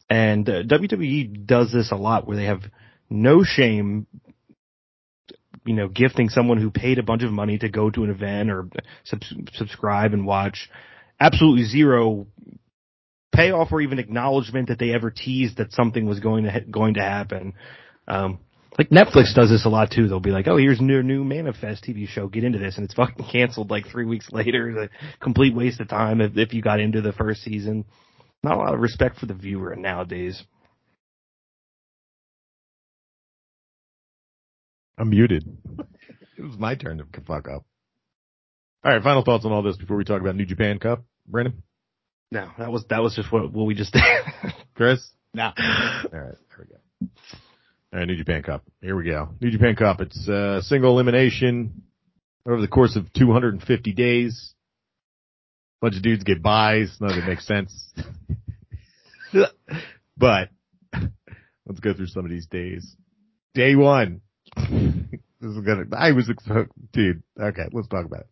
and uh, WWE does this a lot, where they have no shame. You know, gifting someone who paid a bunch of money to go to an event or sub- subscribe and watch, absolutely zero payoff or even acknowledgement that they ever teased that something was going to ha- going to happen. Um, like Netflix does this a lot too. They'll be like, "Oh, here's new new Manifest TV show. Get into this," and it's fucking canceled like three weeks later. It's a complete waste of time if if you got into the first season. Not a lot of respect for the viewer nowadays. I'm muted. it was my turn to fuck up. All right, final thoughts on all this before we talk about New Japan Cup. Brandon, No, that was that was just what what we just did. Chris. Now, All right, there we go. All right, New Japan Cup. Here we go. New Japan Cup. It's uh, single elimination over the course of 250 days. Bunch of dudes get buys. None of it makes sense. but let's go through some of these days. Day one. this is gonna. I was, dude. Okay, let's talk about it.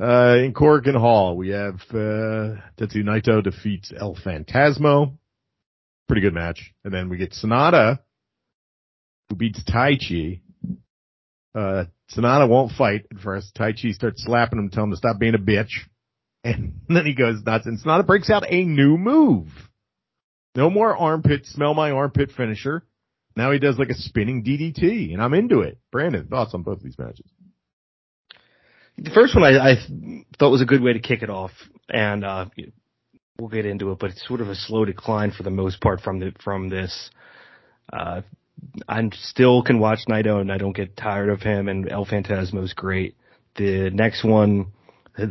Uh, in Korakuen Hall, we have uh, Tetsu Naito defeats El Fantasmo pretty good match. And then we get Sanada, who beats Taichi. Uh, Sanada won't fight at first. Taichi starts slapping him, telling him to stop being a bitch. And then he goes nuts and Sanada breaks out a new move. No more armpit, smell my armpit finisher. Now he does like a spinning DDT and I'm into it. Brandon, thoughts on both of these matches? The first one I, I thought was a good way to kick it off, and uh, we'll get into it. But it's sort of a slow decline for the most part from the from this. Uh, I still can watch Naito, and I don't get tired of him. And El Fantasmo is great. The next one, uh,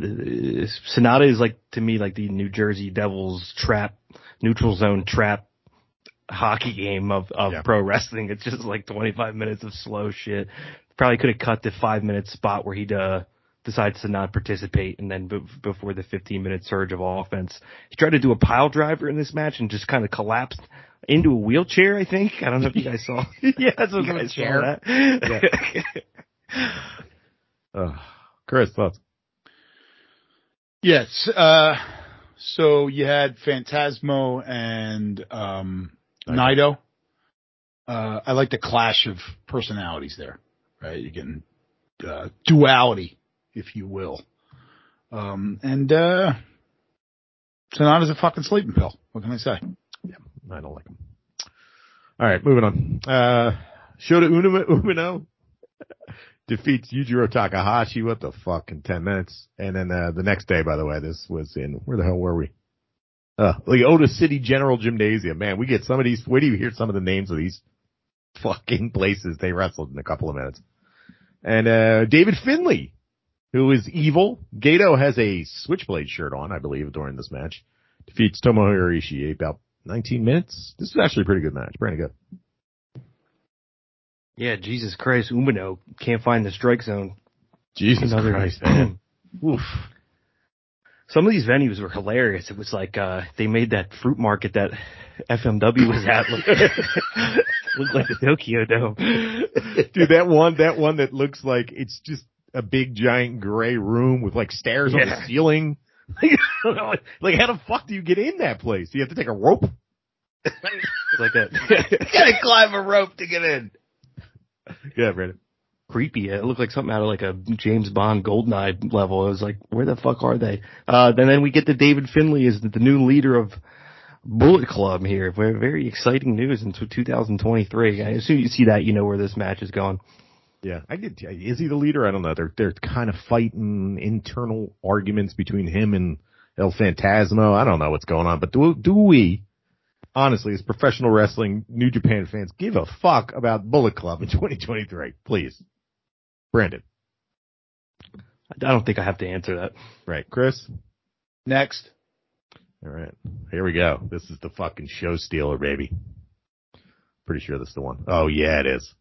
Sanada is like to me like the New Jersey Devils trap, neutral zone trap hockey game of, of Yeah. pro wrestling. It's just like 25 minutes of slow shit. Probably could have cut the five minute spot where he'd, uh, decides to not participate and then b- before the 15 minute surge of offense. He tried to do a pile driver in this match and just kind of collapsed into a wheelchair, I think. I don't know if you guys saw. yeah, that's you guys saw that. Uh, Chris, thoughts? yes. Uh, so you had Fantasmo and um, Naito. Uh, I like the clash of personalities there. Right, you're getting uh, duality, if you will. Um, and uh, Sanada's a fucking sleeping pill. What can I say? Yeah, I don't like them. All right, moving on. Uh, Shota Umino, defeats Yujiro Takahashi. What the fuck in 10 minutes. And then, uh, the next day, by the way, this was in, where the hell were we? Uh, Leota City General Gymnasium. Man, we get some of these, where do you hear some of the names of these fucking places they wrestled in a couple of minutes? And, uh, David Finlay, who is evil. Gato has a switchblade shirt on, I believe, during this match. Defeats Tomohiro Ishii about 19 minutes. This is actually a pretty good match. Pretty good. Yeah, Jesus Christ, Umino can't find the strike zone. Jesus Another- Christ, man. Oof. Some of these venues were hilarious. It was like uh they made that fruit market that FMW was at look, looked like the Tokyo Dome. Dude, that one, that one that looks like it's just a big giant gray room with like stairs on the ceiling. like how the fuck do you get in that place? Do you have to take a rope? It's like a Gotta climb a rope to get in. Yeah, Brandon. Creepy. It looked like something out of like a James Bond Goldeneye level. It was like, where the fuck are they? Uh, and then we get to David Finlay as the, new leader of Bullet Club here. Very, very exciting news in 2023. As soon as you see that, you know where this match is going. Yeah, I get. Is he the leader? I don't know. They're they're kind of fighting internal arguments between him and El Fantasmo. I don't know what's going on, but do do we honestly, as professional wrestling New Japan fans, give a fuck about Bullet Club in 2023? Please, Brandon. I don't think I have to answer that. Right, Chris. Next. All right, here we go. This is the fucking show stealer, baby. Pretty sure this is the one. Oh yeah, it is.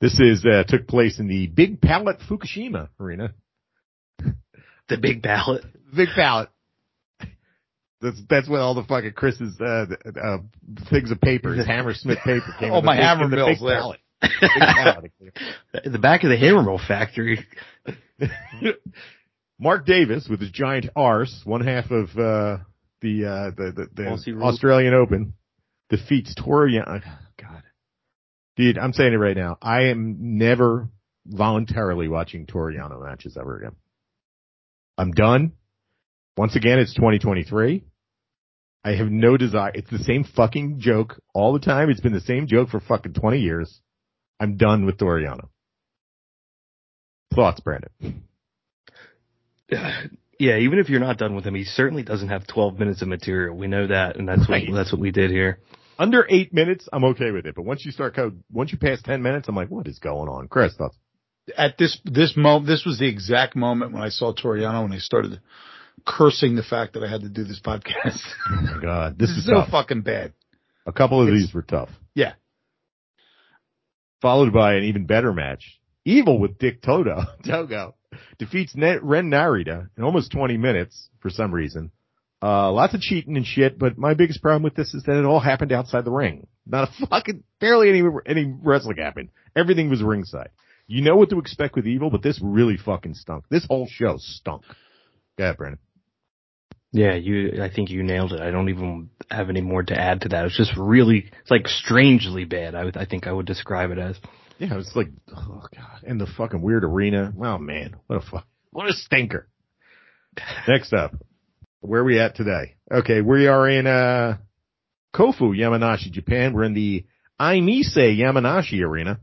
This is uh, took place in the Big Palette Fukushima Arena. The big ballot. Big pallet. That's that's what all the fucking Chris's uh, uh things of paper, his Hammersmith paper came. Oh, in my big- hammer mill's big there. pallet. Big pallet. The back of the hammermill factory. Mark Davis with his giant arse, one half of uh the uh the the, the Aussie rules. Australian Open, defeats Toru Yano. oh, God, dude, I'm saying it right now. I am never voluntarily watching Toru Yano matches ever again. I'm done. Once again, it's 2023. I have no desire. It's the same fucking joke all the time. It's been the same joke for fucking 20 years. I'm done with Toru Yano. Thoughts, Brandon? Yeah, even if you're not done with him, he certainly doesn't have 12 minutes of material. We know that, and that's what that's what we did here. Under eight minutes, I'm okay with it. But once you start code, once you pass 10 minutes, I'm like, what is going on? Chris, thoughts? At this, this moment, this was the exact moment when I saw Toru Yano and I started cursing the fact that I had to do this podcast. Oh my God. This, This is is so tough. fucking bad. A couple of It's- these were tough. Yeah. Followed by an even better match. Evil with Dick Togo, Togo defeats Ren Narita in almost 20 minutes for some reason. Uh, lots of cheating and shit, but my biggest problem with this is that it all happened outside the ring. Not a fucking, barely any, any wrestling happened. Everything was ringside. You know what to expect with Evil, but this really fucking stunk. This whole show stunk. Go ahead, Brandon. Yeah, you. I think you nailed it. I don't even have any more to add to that. It's just really, it's like strangely bad. I would, I think I would describe it as. Yeah, it's like, oh god, and the fucking weird arena. Oh man, what a fuck, what a stinker. Next up, where are we at today? Okay, we are in uh Kofu, Yamanashi, Japan. We're in the Aimise Yamanashi arena.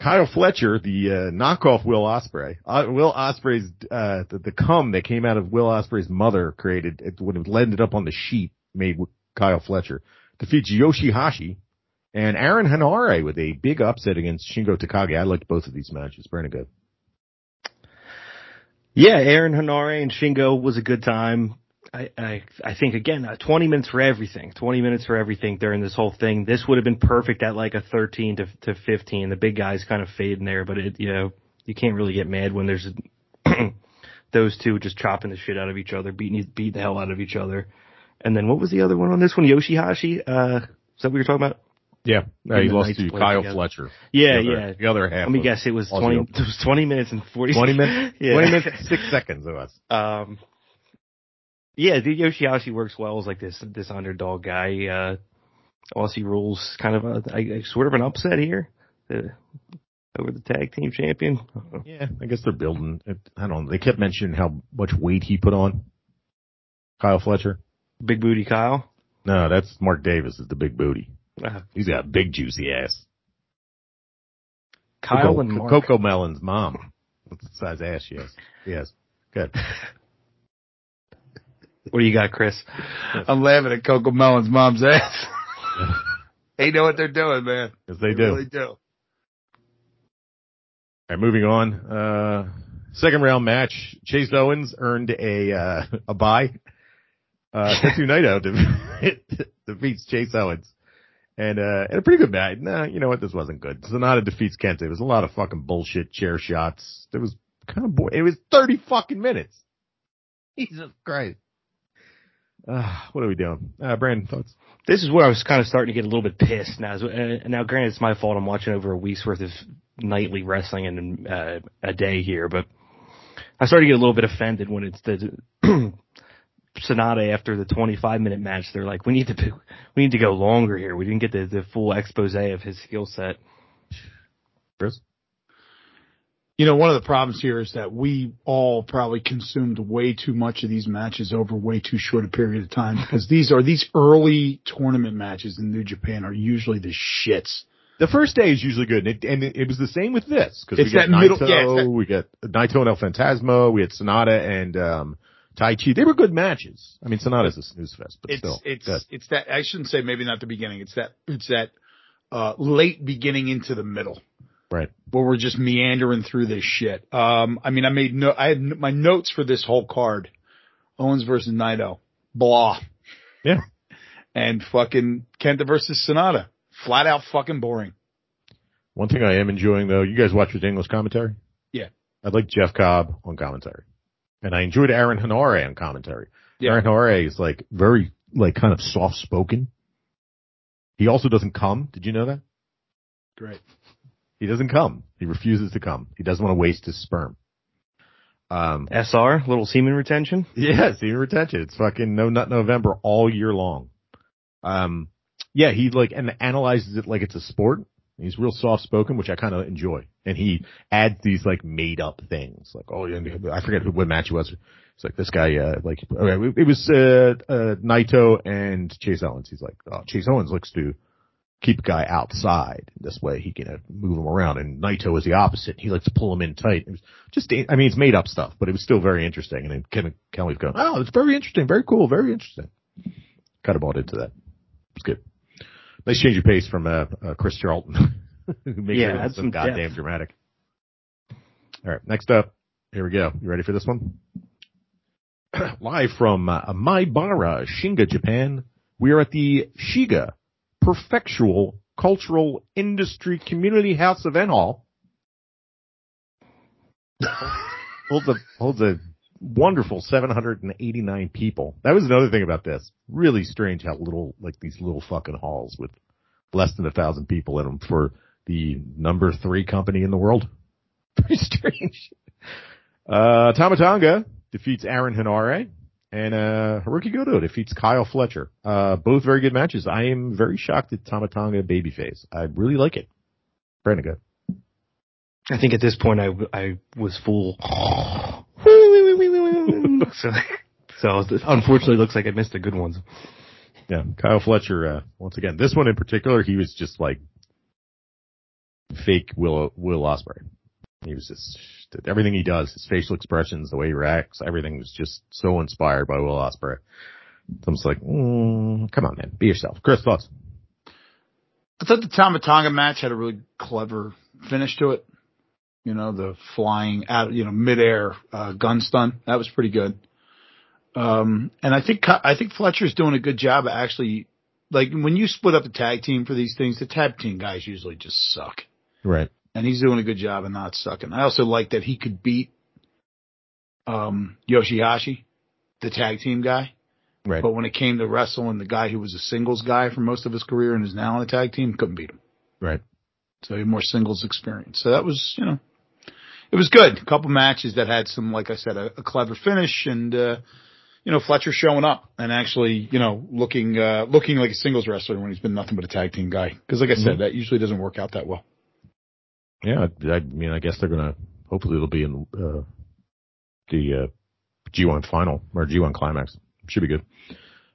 Kyle Fletcher, the uh, knockoff Will Ospreay. Uh, Will Ospreay's uh, the, the cum that came out of Will Ospreay's mother created it would have landed up on the sheet made with Kyle Fletcher defeats Yoshihashi and Aaron Henare with a big upset against Shingo Takagi. I liked both of these matches. Brandon good. Yeah, Aaron Henare and Shingo was a good time. I, I, I think again, uh, 20 minutes for everything. 20 minutes for everything during this whole thing. This would have been perfect at like a 13 to, to 15. The big guys kind of fade in there, but it, you know, you can't really get mad when there's those two just chopping the shit out of each other, beating, beating the hell out of each other. And then what was the other one on this one? Yoshihashi? Uh, is that what you're talking about? Yeah, he he lost to Kyle together. Fletcher. Yeah, the other, yeah. The other half. Let me guess, it was 20, it was 20 minutes and 40 20 minutes. Yeah. 20 minutes, six seconds of us. Um, yeah, dude, Yoshihashi works well as like this this underdog guy. Uh, Aussie rules kind of a I, I- sort of an upset here uh, over the tag team champion. Yeah, I guess they're building. It, I don't know. They kept mentioning how much weight he put on. Kyle Fletcher. Big booty Kyle. No, that's Mark Davis is the big booty. Uh, He's got a big juicy ass. Kyle Coco, and Mark. Cocomelon's mom. That's the size ass she has. Yes. Good. What do you got, Chris? I'm laughing at Cocomelon's mom's ass. they know what they're doing, man. Yes, they do. really do. All right, moving on. Uh, second round match. Chase Owens earned a, uh, a bye. Uh, Tetsu Naito de- defeats Chase Owens. And, uh, and a pretty good match. Nah, you know what? This wasn't good. Sanada defeats Kenta. It was a lot of fucking bullshit chair shots. It was kind of boring. It was 30 fucking minutes. Jesus Christ. Uh, what are we doing? Uh, Brandon, thoughts? This is where I was kind of starting to get a little bit pissed now. Uh, now, granted, it's my fault. I'm watching over a week's worth of nightly wrestling in uh, a day here, but I started to get a little bit offended when it's the Sanada after the 25 minute match. They're like, we need to we need to go longer here. We didn't get the, the full expose of his skill set. Chris? You know, one of the problems here is that we all probably consumed way too much of these matches over way too short a period of time because these are these early tournament matches in New Japan are usually the shits. The first day is usually good, and it, and it was the same with this because we got that middle- Naito, yeah, we got Naito and El Fantasmo, we had Sanada and um, Taichi. They were good matches. I mean, Sanada's a snooze fest, but It's still, it's good. it's that I shouldn't say maybe not the beginning. It's that it's that uh late beginning into the middle. Right. where we're just meandering through this shit. Um, I mean, I made no, I had my notes for this whole card. Owens versus Naito. Blah. Yeah. And fucking Kenta versus Sanada. Flat out fucking boring. One thing I am enjoying though, you guys watch English commentary? Yeah. I like Jeff Cobb on commentary, and I enjoyed Aaron Henare on commentary. Yeah. Aaron Henare is like very like kind of soft spoken. He also doesn't come. Did you know that? Great. He doesn't come. He refuses to come. He doesn't want to waste his sperm. Um, SR, little semen retention. Yeah, semen retention. It's fucking no nut November all year long. Um, yeah, he like and analyzes it like it's a sport. He's real soft spoken, which I kind of enjoy. And he adds these like made up things, like oh, yeah, I forget who- what match it was. It's like this guy, uh, like okay, it was uh, uh, Naito and Chase Owens. He's like, oh, Chase Owens looks to keep a guy outside. This way he can uh, move him around. And Naito is the opposite. He likes to pull him in tight. It was just, I mean, it's made up stuff, but it was still very interesting. And then Kevin Kelly's going, oh, it's very interesting, very cool, very interesting. Kind of bought into that. It's good. Nice change of pace from uh, uh, Chris Charlton, who makes Yeah, so some goddamn depth. dramatic. All right, next up, here we go. You ready for this one? Live from uh, Maibara, Shiga, Japan, we are at the Shiga Perfectual Cultural Industry Community House Event Hall. holds a holds a wonderful 789 people. That was another thing about this. Really strange how little like these little fucking halls with less than a thousand people in them for the number three company in the world. Very strange. Uh, Tama Tonga defeats Aaron Henare and, uh, Hirooki Goto defeats Kyle Fletcher. Uh, both very good matches. I am very shocked at Tama Tonga babyface. I really like it. Brandon, good. I think at this point I, I was full. so, so unfortunately, it looks like I missed the good ones. Yeah, Kyle Fletcher. Uh, once again, this one in particular, he was just like fake Will Will Ospreay. He was just everything he does, his facial expressions, the way he reacts, everything was just so inspired by Will Ospreay. So I'm just like, mm, come on, man, be yourself. Chris, thoughts? I thought the Tama Tonga match had a really clever finish to it. You know, the flying out, you know, midair, uh, gun stun. That was pretty good. Um, and I think, I think Fletcher's doing a good job of actually, like when you split up a tag team for these things, the tag team guys usually just suck. Right. And he's doing a good job of not sucking. I also like that he could beat um Yoshihashi, the tag team guy. Right. But when it came to wrestling, the guy who was a singles guy for most of his career and is now on a tag team couldn't beat him. Right. So he had more singles experience. So that was, you know, it was good. A couple matches that had some, like I said, a, a clever finish and, uh, you know, Fletcher showing up and actually, you know, looking, uh, looking like a singles wrestler when he's been nothing but a tag team guy. Cause like I said, that usually doesn't work out that well. Yeah. I, I mean, I guess they're gonna. Hopefully, it'll be in uh, the uh, G1 final or G1 climax. Should be good.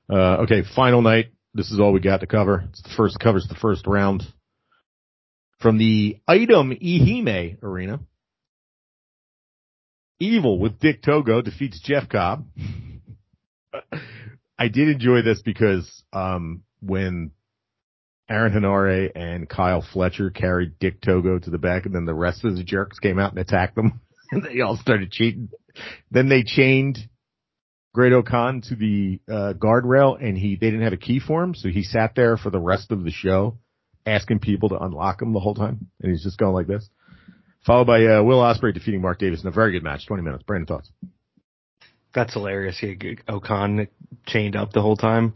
Uh, okay, final night. this is all we got to cover. It's the first covers the first round from the item Ehime arena. Evil with Dick Togo defeats Jeff Cobb. I did enjoy this because um, when Aaron Henare and Kyle Fletcher carried Dick Togo to the back, and then the rest of the jerks came out and attacked them, and they all started cheating. Then they chained Great-O-Khan to the uh, guardrail, and he they didn't have a key for him, so he sat there for the rest of the show, asking people to unlock him the whole time, and he's just going like this. Followed by uh, Will Ospreay defeating Mark Davis in a very good match, 20 minutes. Brandon thoughts? That's hilarious. He O-Khan chained up the whole time.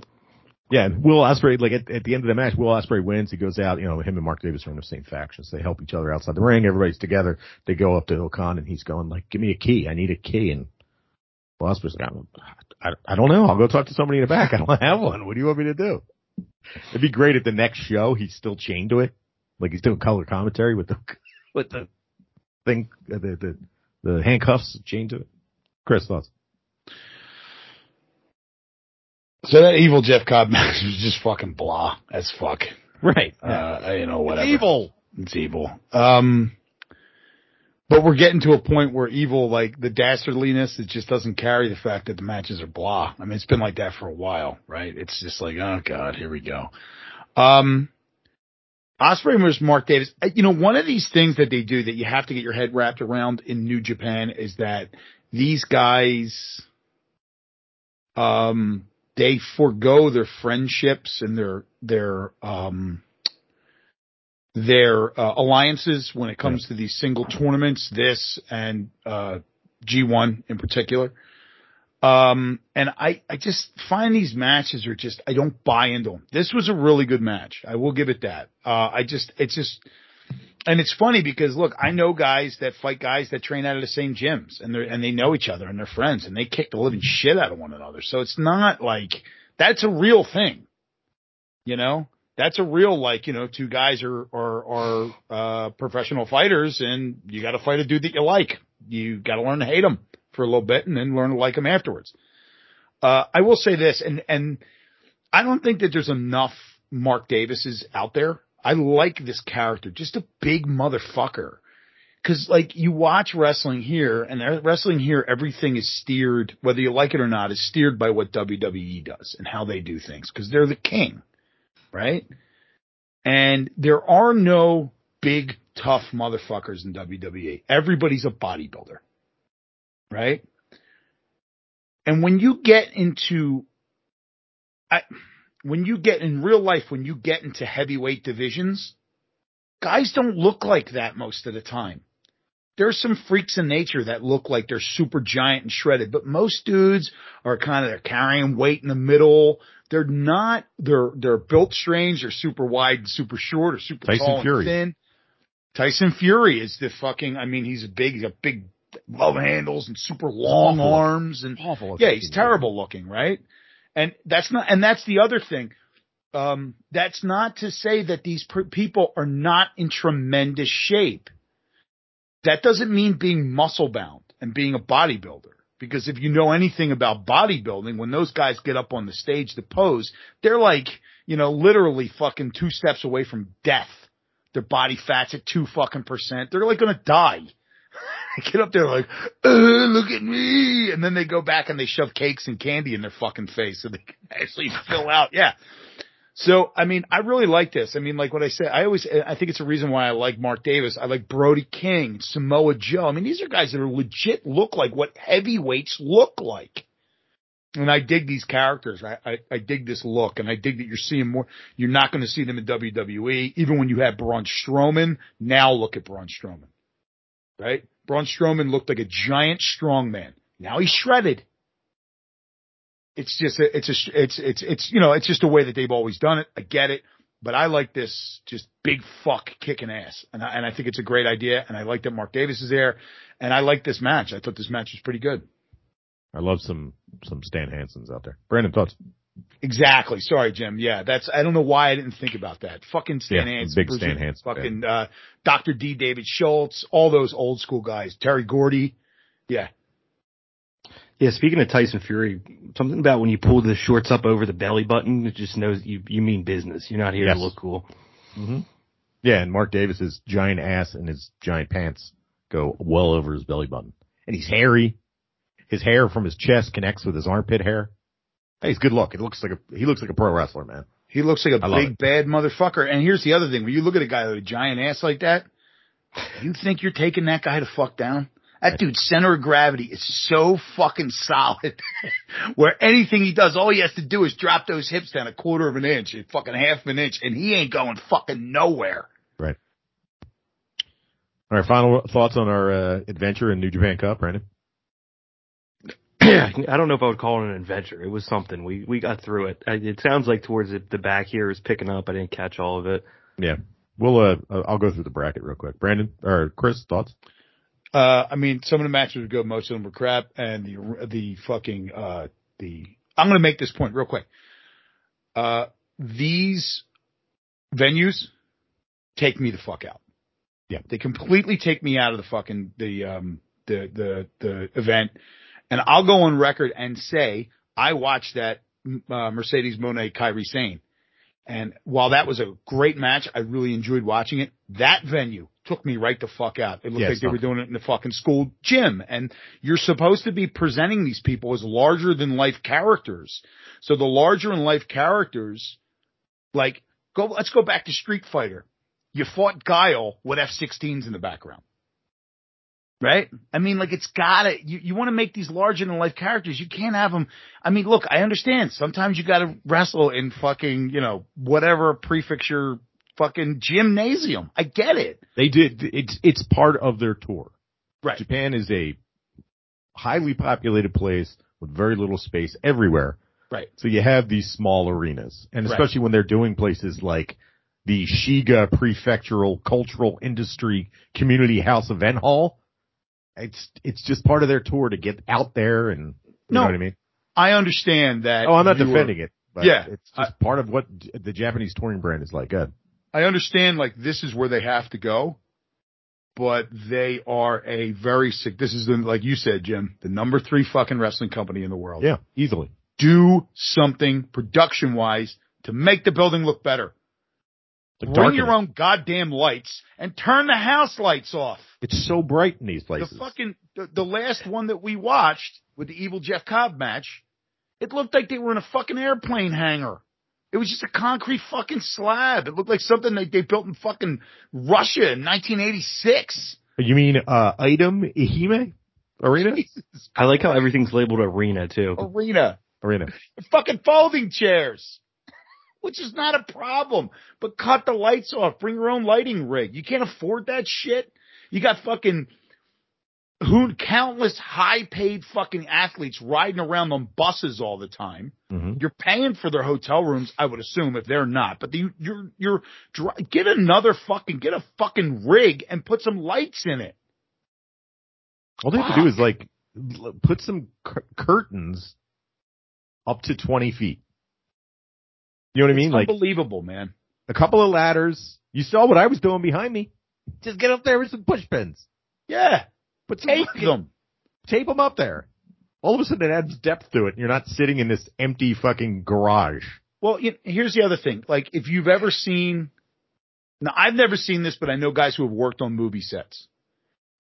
Yeah, and Will Ospreay, like at, at the end of the match, Will Ospreay wins. He goes out. You know, him and Mark Davis are in the same factions. They help each other outside the ring. Everybody's together. They go up to O-Khan, and he's going like, "Give me a key. I need a key." And Will Ospreay's like, I, I don't know. I'll go talk to somebody in the back. I don't have one. What do you want me to do? It'd be great if the next show he's still chained to it, like he's doing color commentary with the with the thing, uh, the the the handcuffs chained to it. Chris thoughts? So that evil Jeff Cobb match was just fucking blah as fuck. Right. Uh, you know, whatever. It's evil. It's evil. Um, but we're getting to a point where evil, like the dastardliness, it just doesn't carry the fact that the matches are blah. I mean, it's been like that for a while, right? It's just like, oh god, here we go. Um, Ospreay versus Mark Davis. Uh, You know, one of these things that they do that you have to get your head wrapped around in New Japan is that these guys, um, they forego their friendships and their their um their uh, alliances when it comes to these single tournaments, this and uh, G1 in particular. Um, and I, I just find these matches are just, I don't buy into them. This was a really good match. I will give it that. Uh, I just, it's just, and it's funny because look, I know guys that fight guys that train out of the same gyms and they're, and they know each other and they're friends and they kick the living shit out of one another. So it's not like, that's a real thing. You know? That's a real like, you know, two guys are are are uh professional fighters and you got to fight a dude that you like. You got to learn to hate him for a little bit and then learn to like him afterwards. Uh I will say this and and I don't think that there's enough Mark Davises out there. I like this character, just a big motherfucker. Cause like you watch wrestling here and wrestling here, everything is steered, whether you like it or not, is steered by what WWE does and how they do things. Cause they're the king right? And there are no big tough motherfuckers in WWE. Everybody's a bodybuilder, right? And when you get into, I, when you get in real life, when you get into heavyweight divisions, guys don't look like that most of the time. There's some freaks in nature that look like they're super giant and shredded, but most dudes are kind of, they're carrying weight in the middle. They're not, they're, they're built strange. They're super wide and super short or super Tyson tall Fury. and thin. Tyson Fury is the fucking, I mean, he's a big, he's got big love handles and super long Awful. arms and Awful. yeah, he's terrible looking, right? And that's not, and that's the other thing. Um, that's not to say that these people are not in tremendous shape. That doesn't mean being muscle bound and being a bodybuilder. Because if you know anything about bodybuilding, when those guys get up on the stage to pose, they're like, you know, literally fucking two steps away from death. Their body fat's at two fucking percent. They're like gonna die. Get up there like, uh, look at me. And then they go back and they shove cakes and candy in their fucking face so they can actually fill out. Yeah. So, I mean, I really like this. I mean, like what I said, I always, I think it's a reason why I like Mark Davis. I like Brody King, Samoa Joe. I mean, these are guys that are legit look like what heavyweights look like. And I dig these characters. I, I, I dig this look and I dig that you're seeing more. You're not going to see them in WWE. Even when you had Braun Strowman, now look at Braun Strowman. Right? Braun Strowman looked like a giant strong man. Now he's shredded. It's just a, it's a, it's, it's, it's, you know, it's just a way that they've always done it. I get it. But I like this just big fuck kicking ass. And I, and I think it's a great idea. And I like that Mark Davis is there. And I like this match. I thought this match was pretty good. I love some some Stan Hansens out there. Brandon thoughts? Exactly. Sorry, Jim. Yeah, that's, I don't know why I didn't think about that. Fucking Stan Yeah, Hansen. big Bruce- Stan Hansen fan. Fucking, uh, Dr. D. David Schultz, all those old school guys. Terry Gordy. Yeah. Yeah, speaking of Tyson Fury, something about when you pull the shorts up over the belly button, it just knows you you mean business. You're not here Yes. to look cool. Mm-hmm. Yeah, and Mark Davis's giant ass and his giant pants go well over his belly button. And he's hairy. His hair from his chest connects with his armpit hair. Hey, he's good look. It looks like a he looks like a pro wrestler, man. He looks like a I big bad motherfucker. And here's the other thing: when you look at a guy with a giant ass like that, you think you're taking that guy to fuck down? That dude's center of gravity is so fucking solid. Where anything he does, all he has to do is drop those hips down a quarter of an inch, a fucking half an inch, and he ain't going fucking nowhere. Right. All right, final thoughts on our uh, adventure in New Japan Cup, Brandon? I don't know if I would call it an adventure. It was something. We we got through it. It sounds like towards the, the back here is picking up. I didn't catch all of it. Yeah. We'll uh I'll go through the bracket real quick. Brandon or Chris, thoughts? Uh, I mean, some of the matches were good, most of them were crap, and the the fucking uh the I'm gonna make this point real quick. Uh, these venues take me the fuck out. Yeah. they completely take me out of the fucking the um the the the event, and I'll go on record and say I watched that uh, Mercedes Moné Kairi Sane. And while that was a great match, I really enjoyed watching it. That venue took me right the fuck out. It looked Yeah, like they were doing it in the fucking school gym. And you're supposed to be presenting these people as larger than life characters. So the larger than life characters, like, go, let's go back to Street Fighter. You fought Guile with F-16s in the background. Right? I mean, like, it's gotta, you, you want to make these larger than life characters. You can't have them. I mean, look, I understand. Sometimes you gotta wrestle in fucking, you know, whatever prefecture fucking gymnasium. I get it. They did it's it's part of their tour. Right. Japan is a highly populated place with very little space everywhere. Right. So you have these small arenas. And Right. especially when they're doing places like the Shiga Prefectural Cultural Industry Community House Event Hall. It's it's just part of their tour to get out there and you No, know what I mean? I understand that. Oh, I'm not were- defending it. But Yeah, it's just part of what the Japanese touring brand is like. Good. I understand like this is where they have to go, but they are a very sick. This is the, like you said, Jim, the number three fucking wrestling company in the world. Yeah, easily. Do something production wise to make the building look better. Like Bring darken your own goddamn lights and turn the house lights off. It's so bright in these places. The fucking the, the last one that we watched with the evil Jeff Cobb match, it looked like they were in a fucking airplane hangar. It was just a concrete fucking slab. It looked like something that they built in fucking Russia in 1986. You mean uh item Ehime arena? Jesus, I like how everything's labeled arena too. arena, Arena. fucking folding chairs, which is not a problem. But cut the lights off. Bring your own lighting rig. You can't afford that shit. You got fucking who countless high paid fucking athletes riding around on buses all the time. hmm You're paying for their hotel rooms, I would assume, if they're not. But you, you're, you're, get another fucking, get a fucking rig and put some lights in it. All they have to do is like put some cur- curtains up to 20 feet. You know what I mean? It's Like unbelievable, man. a couple of ladders. You saw what I was doing behind me. Just get up there with some push pins. Yeah. Put some Tape them. Tape them up there. All of a sudden it adds depth to it. And You're not sitting in this empty fucking garage. Well, you here's the other thing. Like, if you've ever seen, now I've never seen this, but I know guys who have worked on movie sets.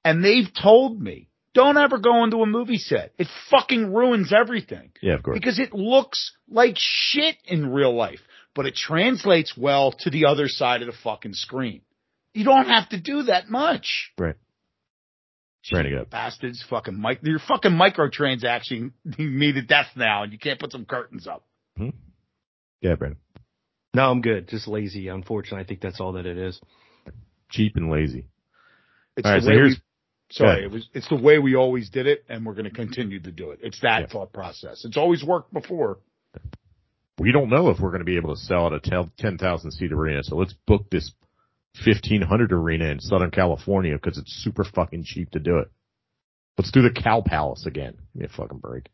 And they've told me, don't ever go into a movie set. It fucking ruins everything. Yeah, of course. because it looks like shit in real life, but it translates well to the other side of the fucking screen. You don't have to do that much. Right. Trying to get up. Bastards, fucking mic, you're fucking microtransaction me to death now, and you can't put some curtains up. Hmm. Yeah, Brandon. No, I'm good. Just lazy. Unfortunately, I think that's all that it is. Cheap and lazy. It's All right, so here's- we, sorry, it was, it's the way we always did it, and we're going to continue to do it. It's that Yeah. thought process. It's always worked before. We don't know if we're going to be able to sell at a 10,000 seat arena. So let's book this 1500 arena in Southern California because it's super fucking cheap to do it. Let's do the Cow Palace again. Give me a fucking break.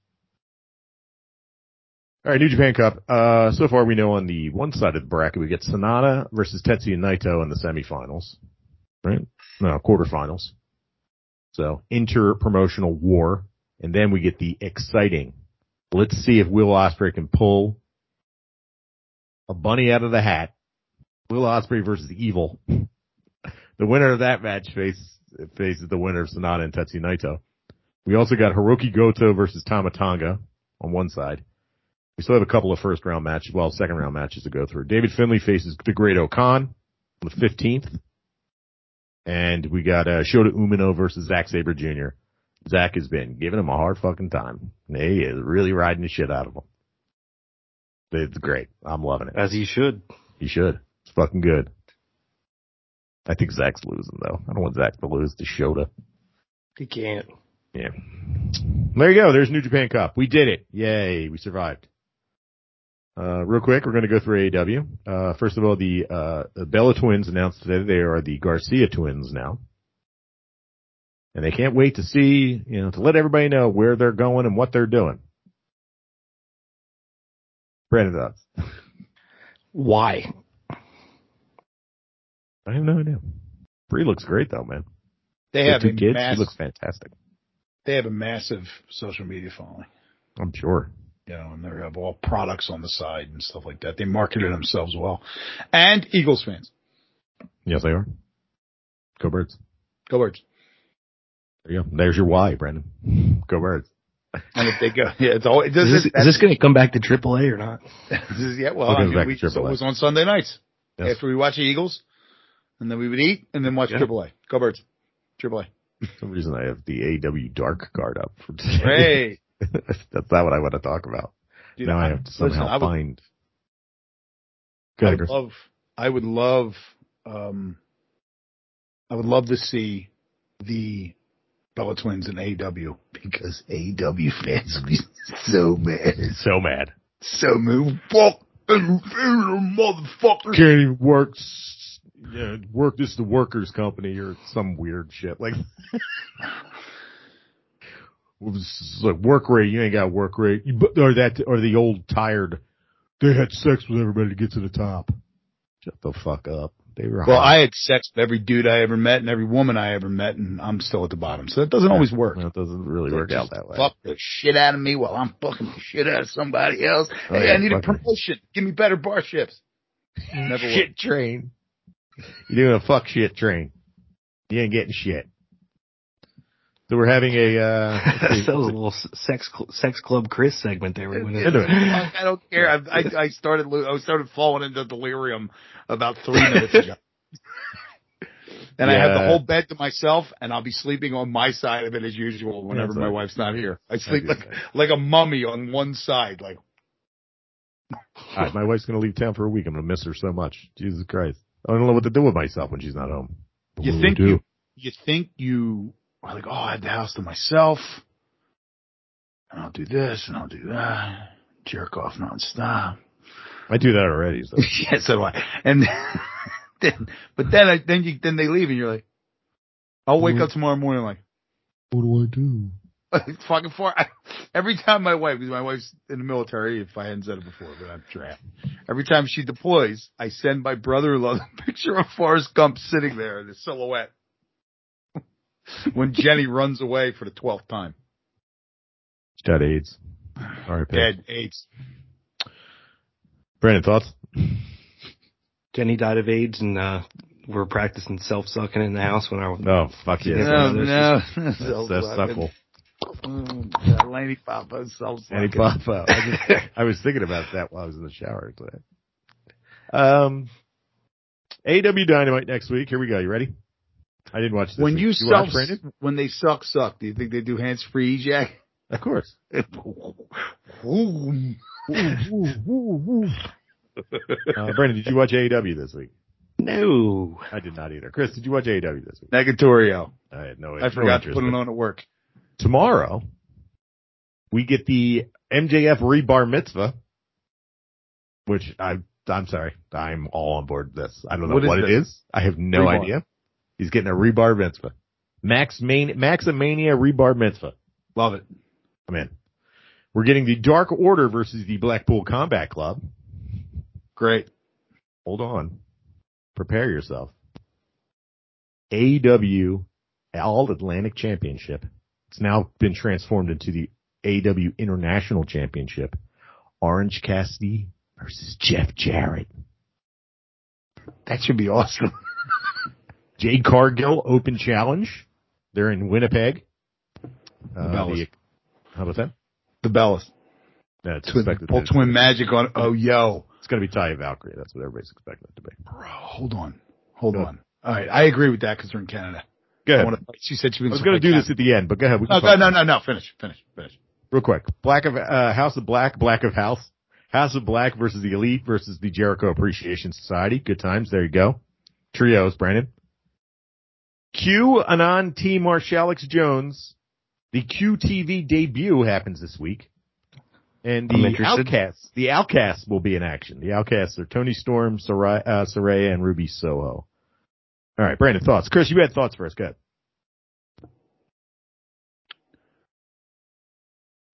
All right, New Japan Cup. Uh, so far we know on the one side of the bracket we get Sanada versus Tetsuya Naito in the semifinals, right? No, quarterfinals. So inter-promotional war And then we get the exciting. Let's see if Will Ospreay can pull a bunny out of the hat. Will Ospreay versus Evil. The winner of that match face, faces the winner of Sanada and Tetsuya Naito. We also got Hirooki Goto versus Tama Tonga on one side. We still have a couple of first round matches, well, second round matches to go through. David Finlay faces the Great O'Khan on the 15th. And we got uh, Shota Umino versus Zack Sabre Jr. Zack has been giving him a hard fucking time. He is really riding the shit out of him. It's great. I'm loving it. As he should. He should. It's fucking good. I think Zack's losing though. I don't want Zack to lose to Shota. He can't. Yeah. There you go. There's New Japan Cup. We did it. Yay. We survived. Uh, real quick, we're going to go through AEW. Uh, first of all, the, uh, the Bella twins announced today they are the Garcia twins now. And they can't wait to see, you know, to let everybody know where they're going and what they're doing. Brandon thoughts. Why? I have no idea. Bree looks great though, man. They The have two kids, mass, she looks fantastic. they have a massive social media following. I'm sure. You know, and they have all products on the side and stuff like that. They marketed themselves well. And Eagles fans. Yes, they are. Go Birds. Go Birds. There you go. There's your why, Brandon. Go Birds. And if they go, yeah, it's all, this Is this, is this going to come back to AAA or not? this is, yeah, well, We'll I mean, we, so it was on Sunday nights Yes. after we watch the Eagles and then we would eat and then watch Yeah. Triple A. Go Birds. Triple A. For some reason I have the AW Dark card up for today. Hey. That's not what I want to talk about. Dude, now I have to listen, somehow I would, find. I would love, I would love, um, I would love to see the Bella Twins in AW because AW fans would be so mad, So mad. so mad. Fuck, motherfucker. Can't even work. Yeah, work. This is the workers' company or some weird shit like. Well, like work rate. You ain't got work rate. You, bu- or that, or the old tired. They had sex with everybody to get to the top. Shut the fuck up. They were. Well, hot. I had sex with every dude I ever met and every woman I ever met, and I'm still at the bottom. So that doesn't always work. Well, it doesn't really They work out that way. Fuck the shit out of me while I'm fucking the shit out of somebody else. Oh, hey, yeah, I need a fucking- promotion. Give me better bar shifts. Never shit worked. train. You're doing a fuck shit train. You ain't getting shit. So we're having a, uh, that see. was a little sex cl- sex club Chris segment there. wasn't it? It. I don't care. I, I, I started, I started falling into delirium about three minutes ago. And I have the whole bed to myself, and I'll be sleeping on my side of it as usual whenever That's my all right. wife's not here. I sleep do like that. like a mummy on one side, like All right, my wife's gonna leave town for a week. I'm gonna miss her so much. Jesus Christ. I don't know what to do with myself when she's not home. You What think you, you think you like, oh, I had the house to myself, and I'll do this and I'll do that, jerk off nonstop. I do that already. So. yeah, so do I. And then, but then, I, then you, then they leave, and you're like, I'll wake Mhm. up tomorrow morning like, what do I do? fucking far. I, every time my wife, because my wife's in the military, if I hadn't said it before, but I'm sure have. Every time she deploys, I send my brother-in-law the picture of Forrest Gump sitting there in the silhouette when Jenny runs away for the twelfth time. She's got AIDS. All right, Dead AIDS. Brandon, thoughts? Jenny died of AIDS, and uh, we're practicing self sucking in the house when our No, fuck yeah. Yeah, No, no, no, That's, that's suckle. Mm, Laney Papa, so Any pop out. I, just, I was thinking about that while I was in the shower today. Um, AW Dynamite next week. Here we go. You ready? I didn't watch this. When week. you watch, self, Brandon? when they suck, suck. Do you think they do hands free, Jack? Of course. Uh, Brandon, did you watch AEW this week? no. I did not either. Chris, did you watch AEW this week? Negatorio. I had no. Idea. I no forgot to put it on at work. Tomorrow, we get the MJF rebar mitzvah, which I. I'm sorry. I'm all on board this. I don't know What what, is it this? is. I have no Rebar. idea. He's getting a rebar mitzvah. Max Main, Maximania rebar mitzvah. Love it. I'm in. We're getting the Dark Order versus the Blackpool Combat Club. Great. Hold on. Prepare yourself. AEW All Atlantic Championship It's now been transformed into the AW International Championship. Orange Cassidy versus Jeff Jarrett. That should be awesome. Jade Cargill Open Challenge. They're in Winnipeg. Uh, the- how about that? The Bellas. No, it's Twin, expected. that- twin magic on. Oh, yo, It's going to be Taya Valkyrie. That's what everybody's expecting it to be. bro, hold on, hold on. All right, I agree with that because they're in Canada. Go I ahead. wanna, she said she was was going to do this at the end, but go ahead. No, no, no, no, no. Finish, finish, finish. real quick. Black of uh, House of Black, Black of House, House of Black versus the Elite versus the Jericho Appreciation Society. Good times. There you go. Trios, Brandon. Q Anon T Marshall Alex Jones. The QTV debut happens this week. And the. Outcasts, the Outcasts will be in action. The Outcasts are Toni Storm, Saraya, uh, Saraya and Ruby Soho. All right, Brandon, thoughts. Chris, you had thoughts first. Go ahead.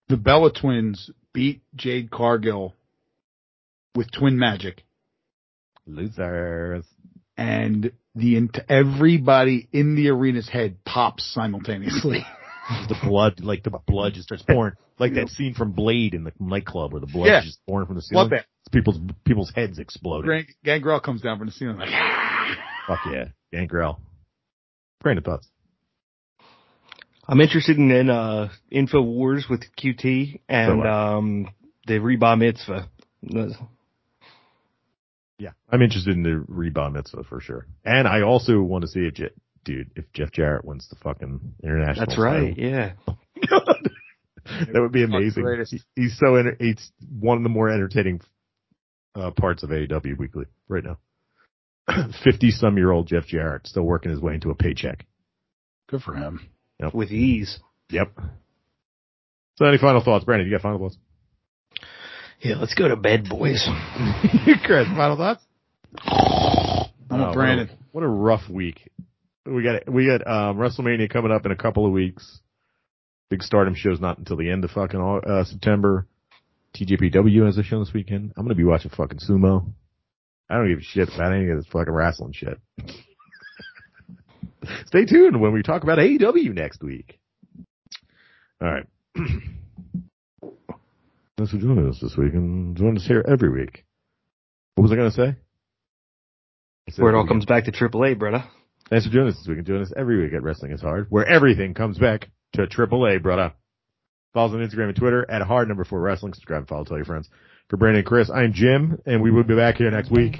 The Bella twins beat Jade Cargill with twin magic, Losers. and the ent- everybody in the arena's head pops simultaneously. the blood, like the blood just starts pouring, like that scene from Blade in the nightclub where the blood Yeah. is just pouring from the ceiling. Love that. People's people's heads exploding. Gang- Gangrel comes down from the ceiling like, Fuck yeah, Gangrel. Brandon thoughts. I'm interested in, in uh, Info Wars with QT and So, uh, um, the Reba Mitzvah. Yeah, I'm interested in the rebound mitzvah for sure, and I also want to see if, Je- dude, if Jeff Jarrett wins the fucking international. That's right. title. Yeah. that would be amazing. He- He's so enter- he's one of the more entertaining uh, parts of AEW Weekly right now. Fifty some year old Jeff Jarrett still working his way into a paycheck. good for him. With ease. Yep. So any final thoughts, Brandon? You got final thoughts? Yeah, let's go to bed, boys. Chris, final thoughts? I'm Oh, with Brandon. What a, what a rough week. We got we got um, WrestleMania coming up in a couple of weeks. Big Stardom show's not until the end of fucking Au- uh, September. TJPW has a show this weekend. I'm gonna be watching fucking sumo. I don't give a shit about any of this fucking wrestling shit. Stay tuned when we talk about AEW next week. All right. Thanks for joining us this week and join us here every week. What was I gonna say? I Where it all comes back to AAA, brother. Thanks for joining us this week and join us every week at Wrestling is Hard, where everything comes back to AAA, brother. Follow us on Instagram and Twitter at hard number four wrestling. Subscribe and follow, tell your friends. For Brandon and Chris, I'm Jim, and we will be back here next week.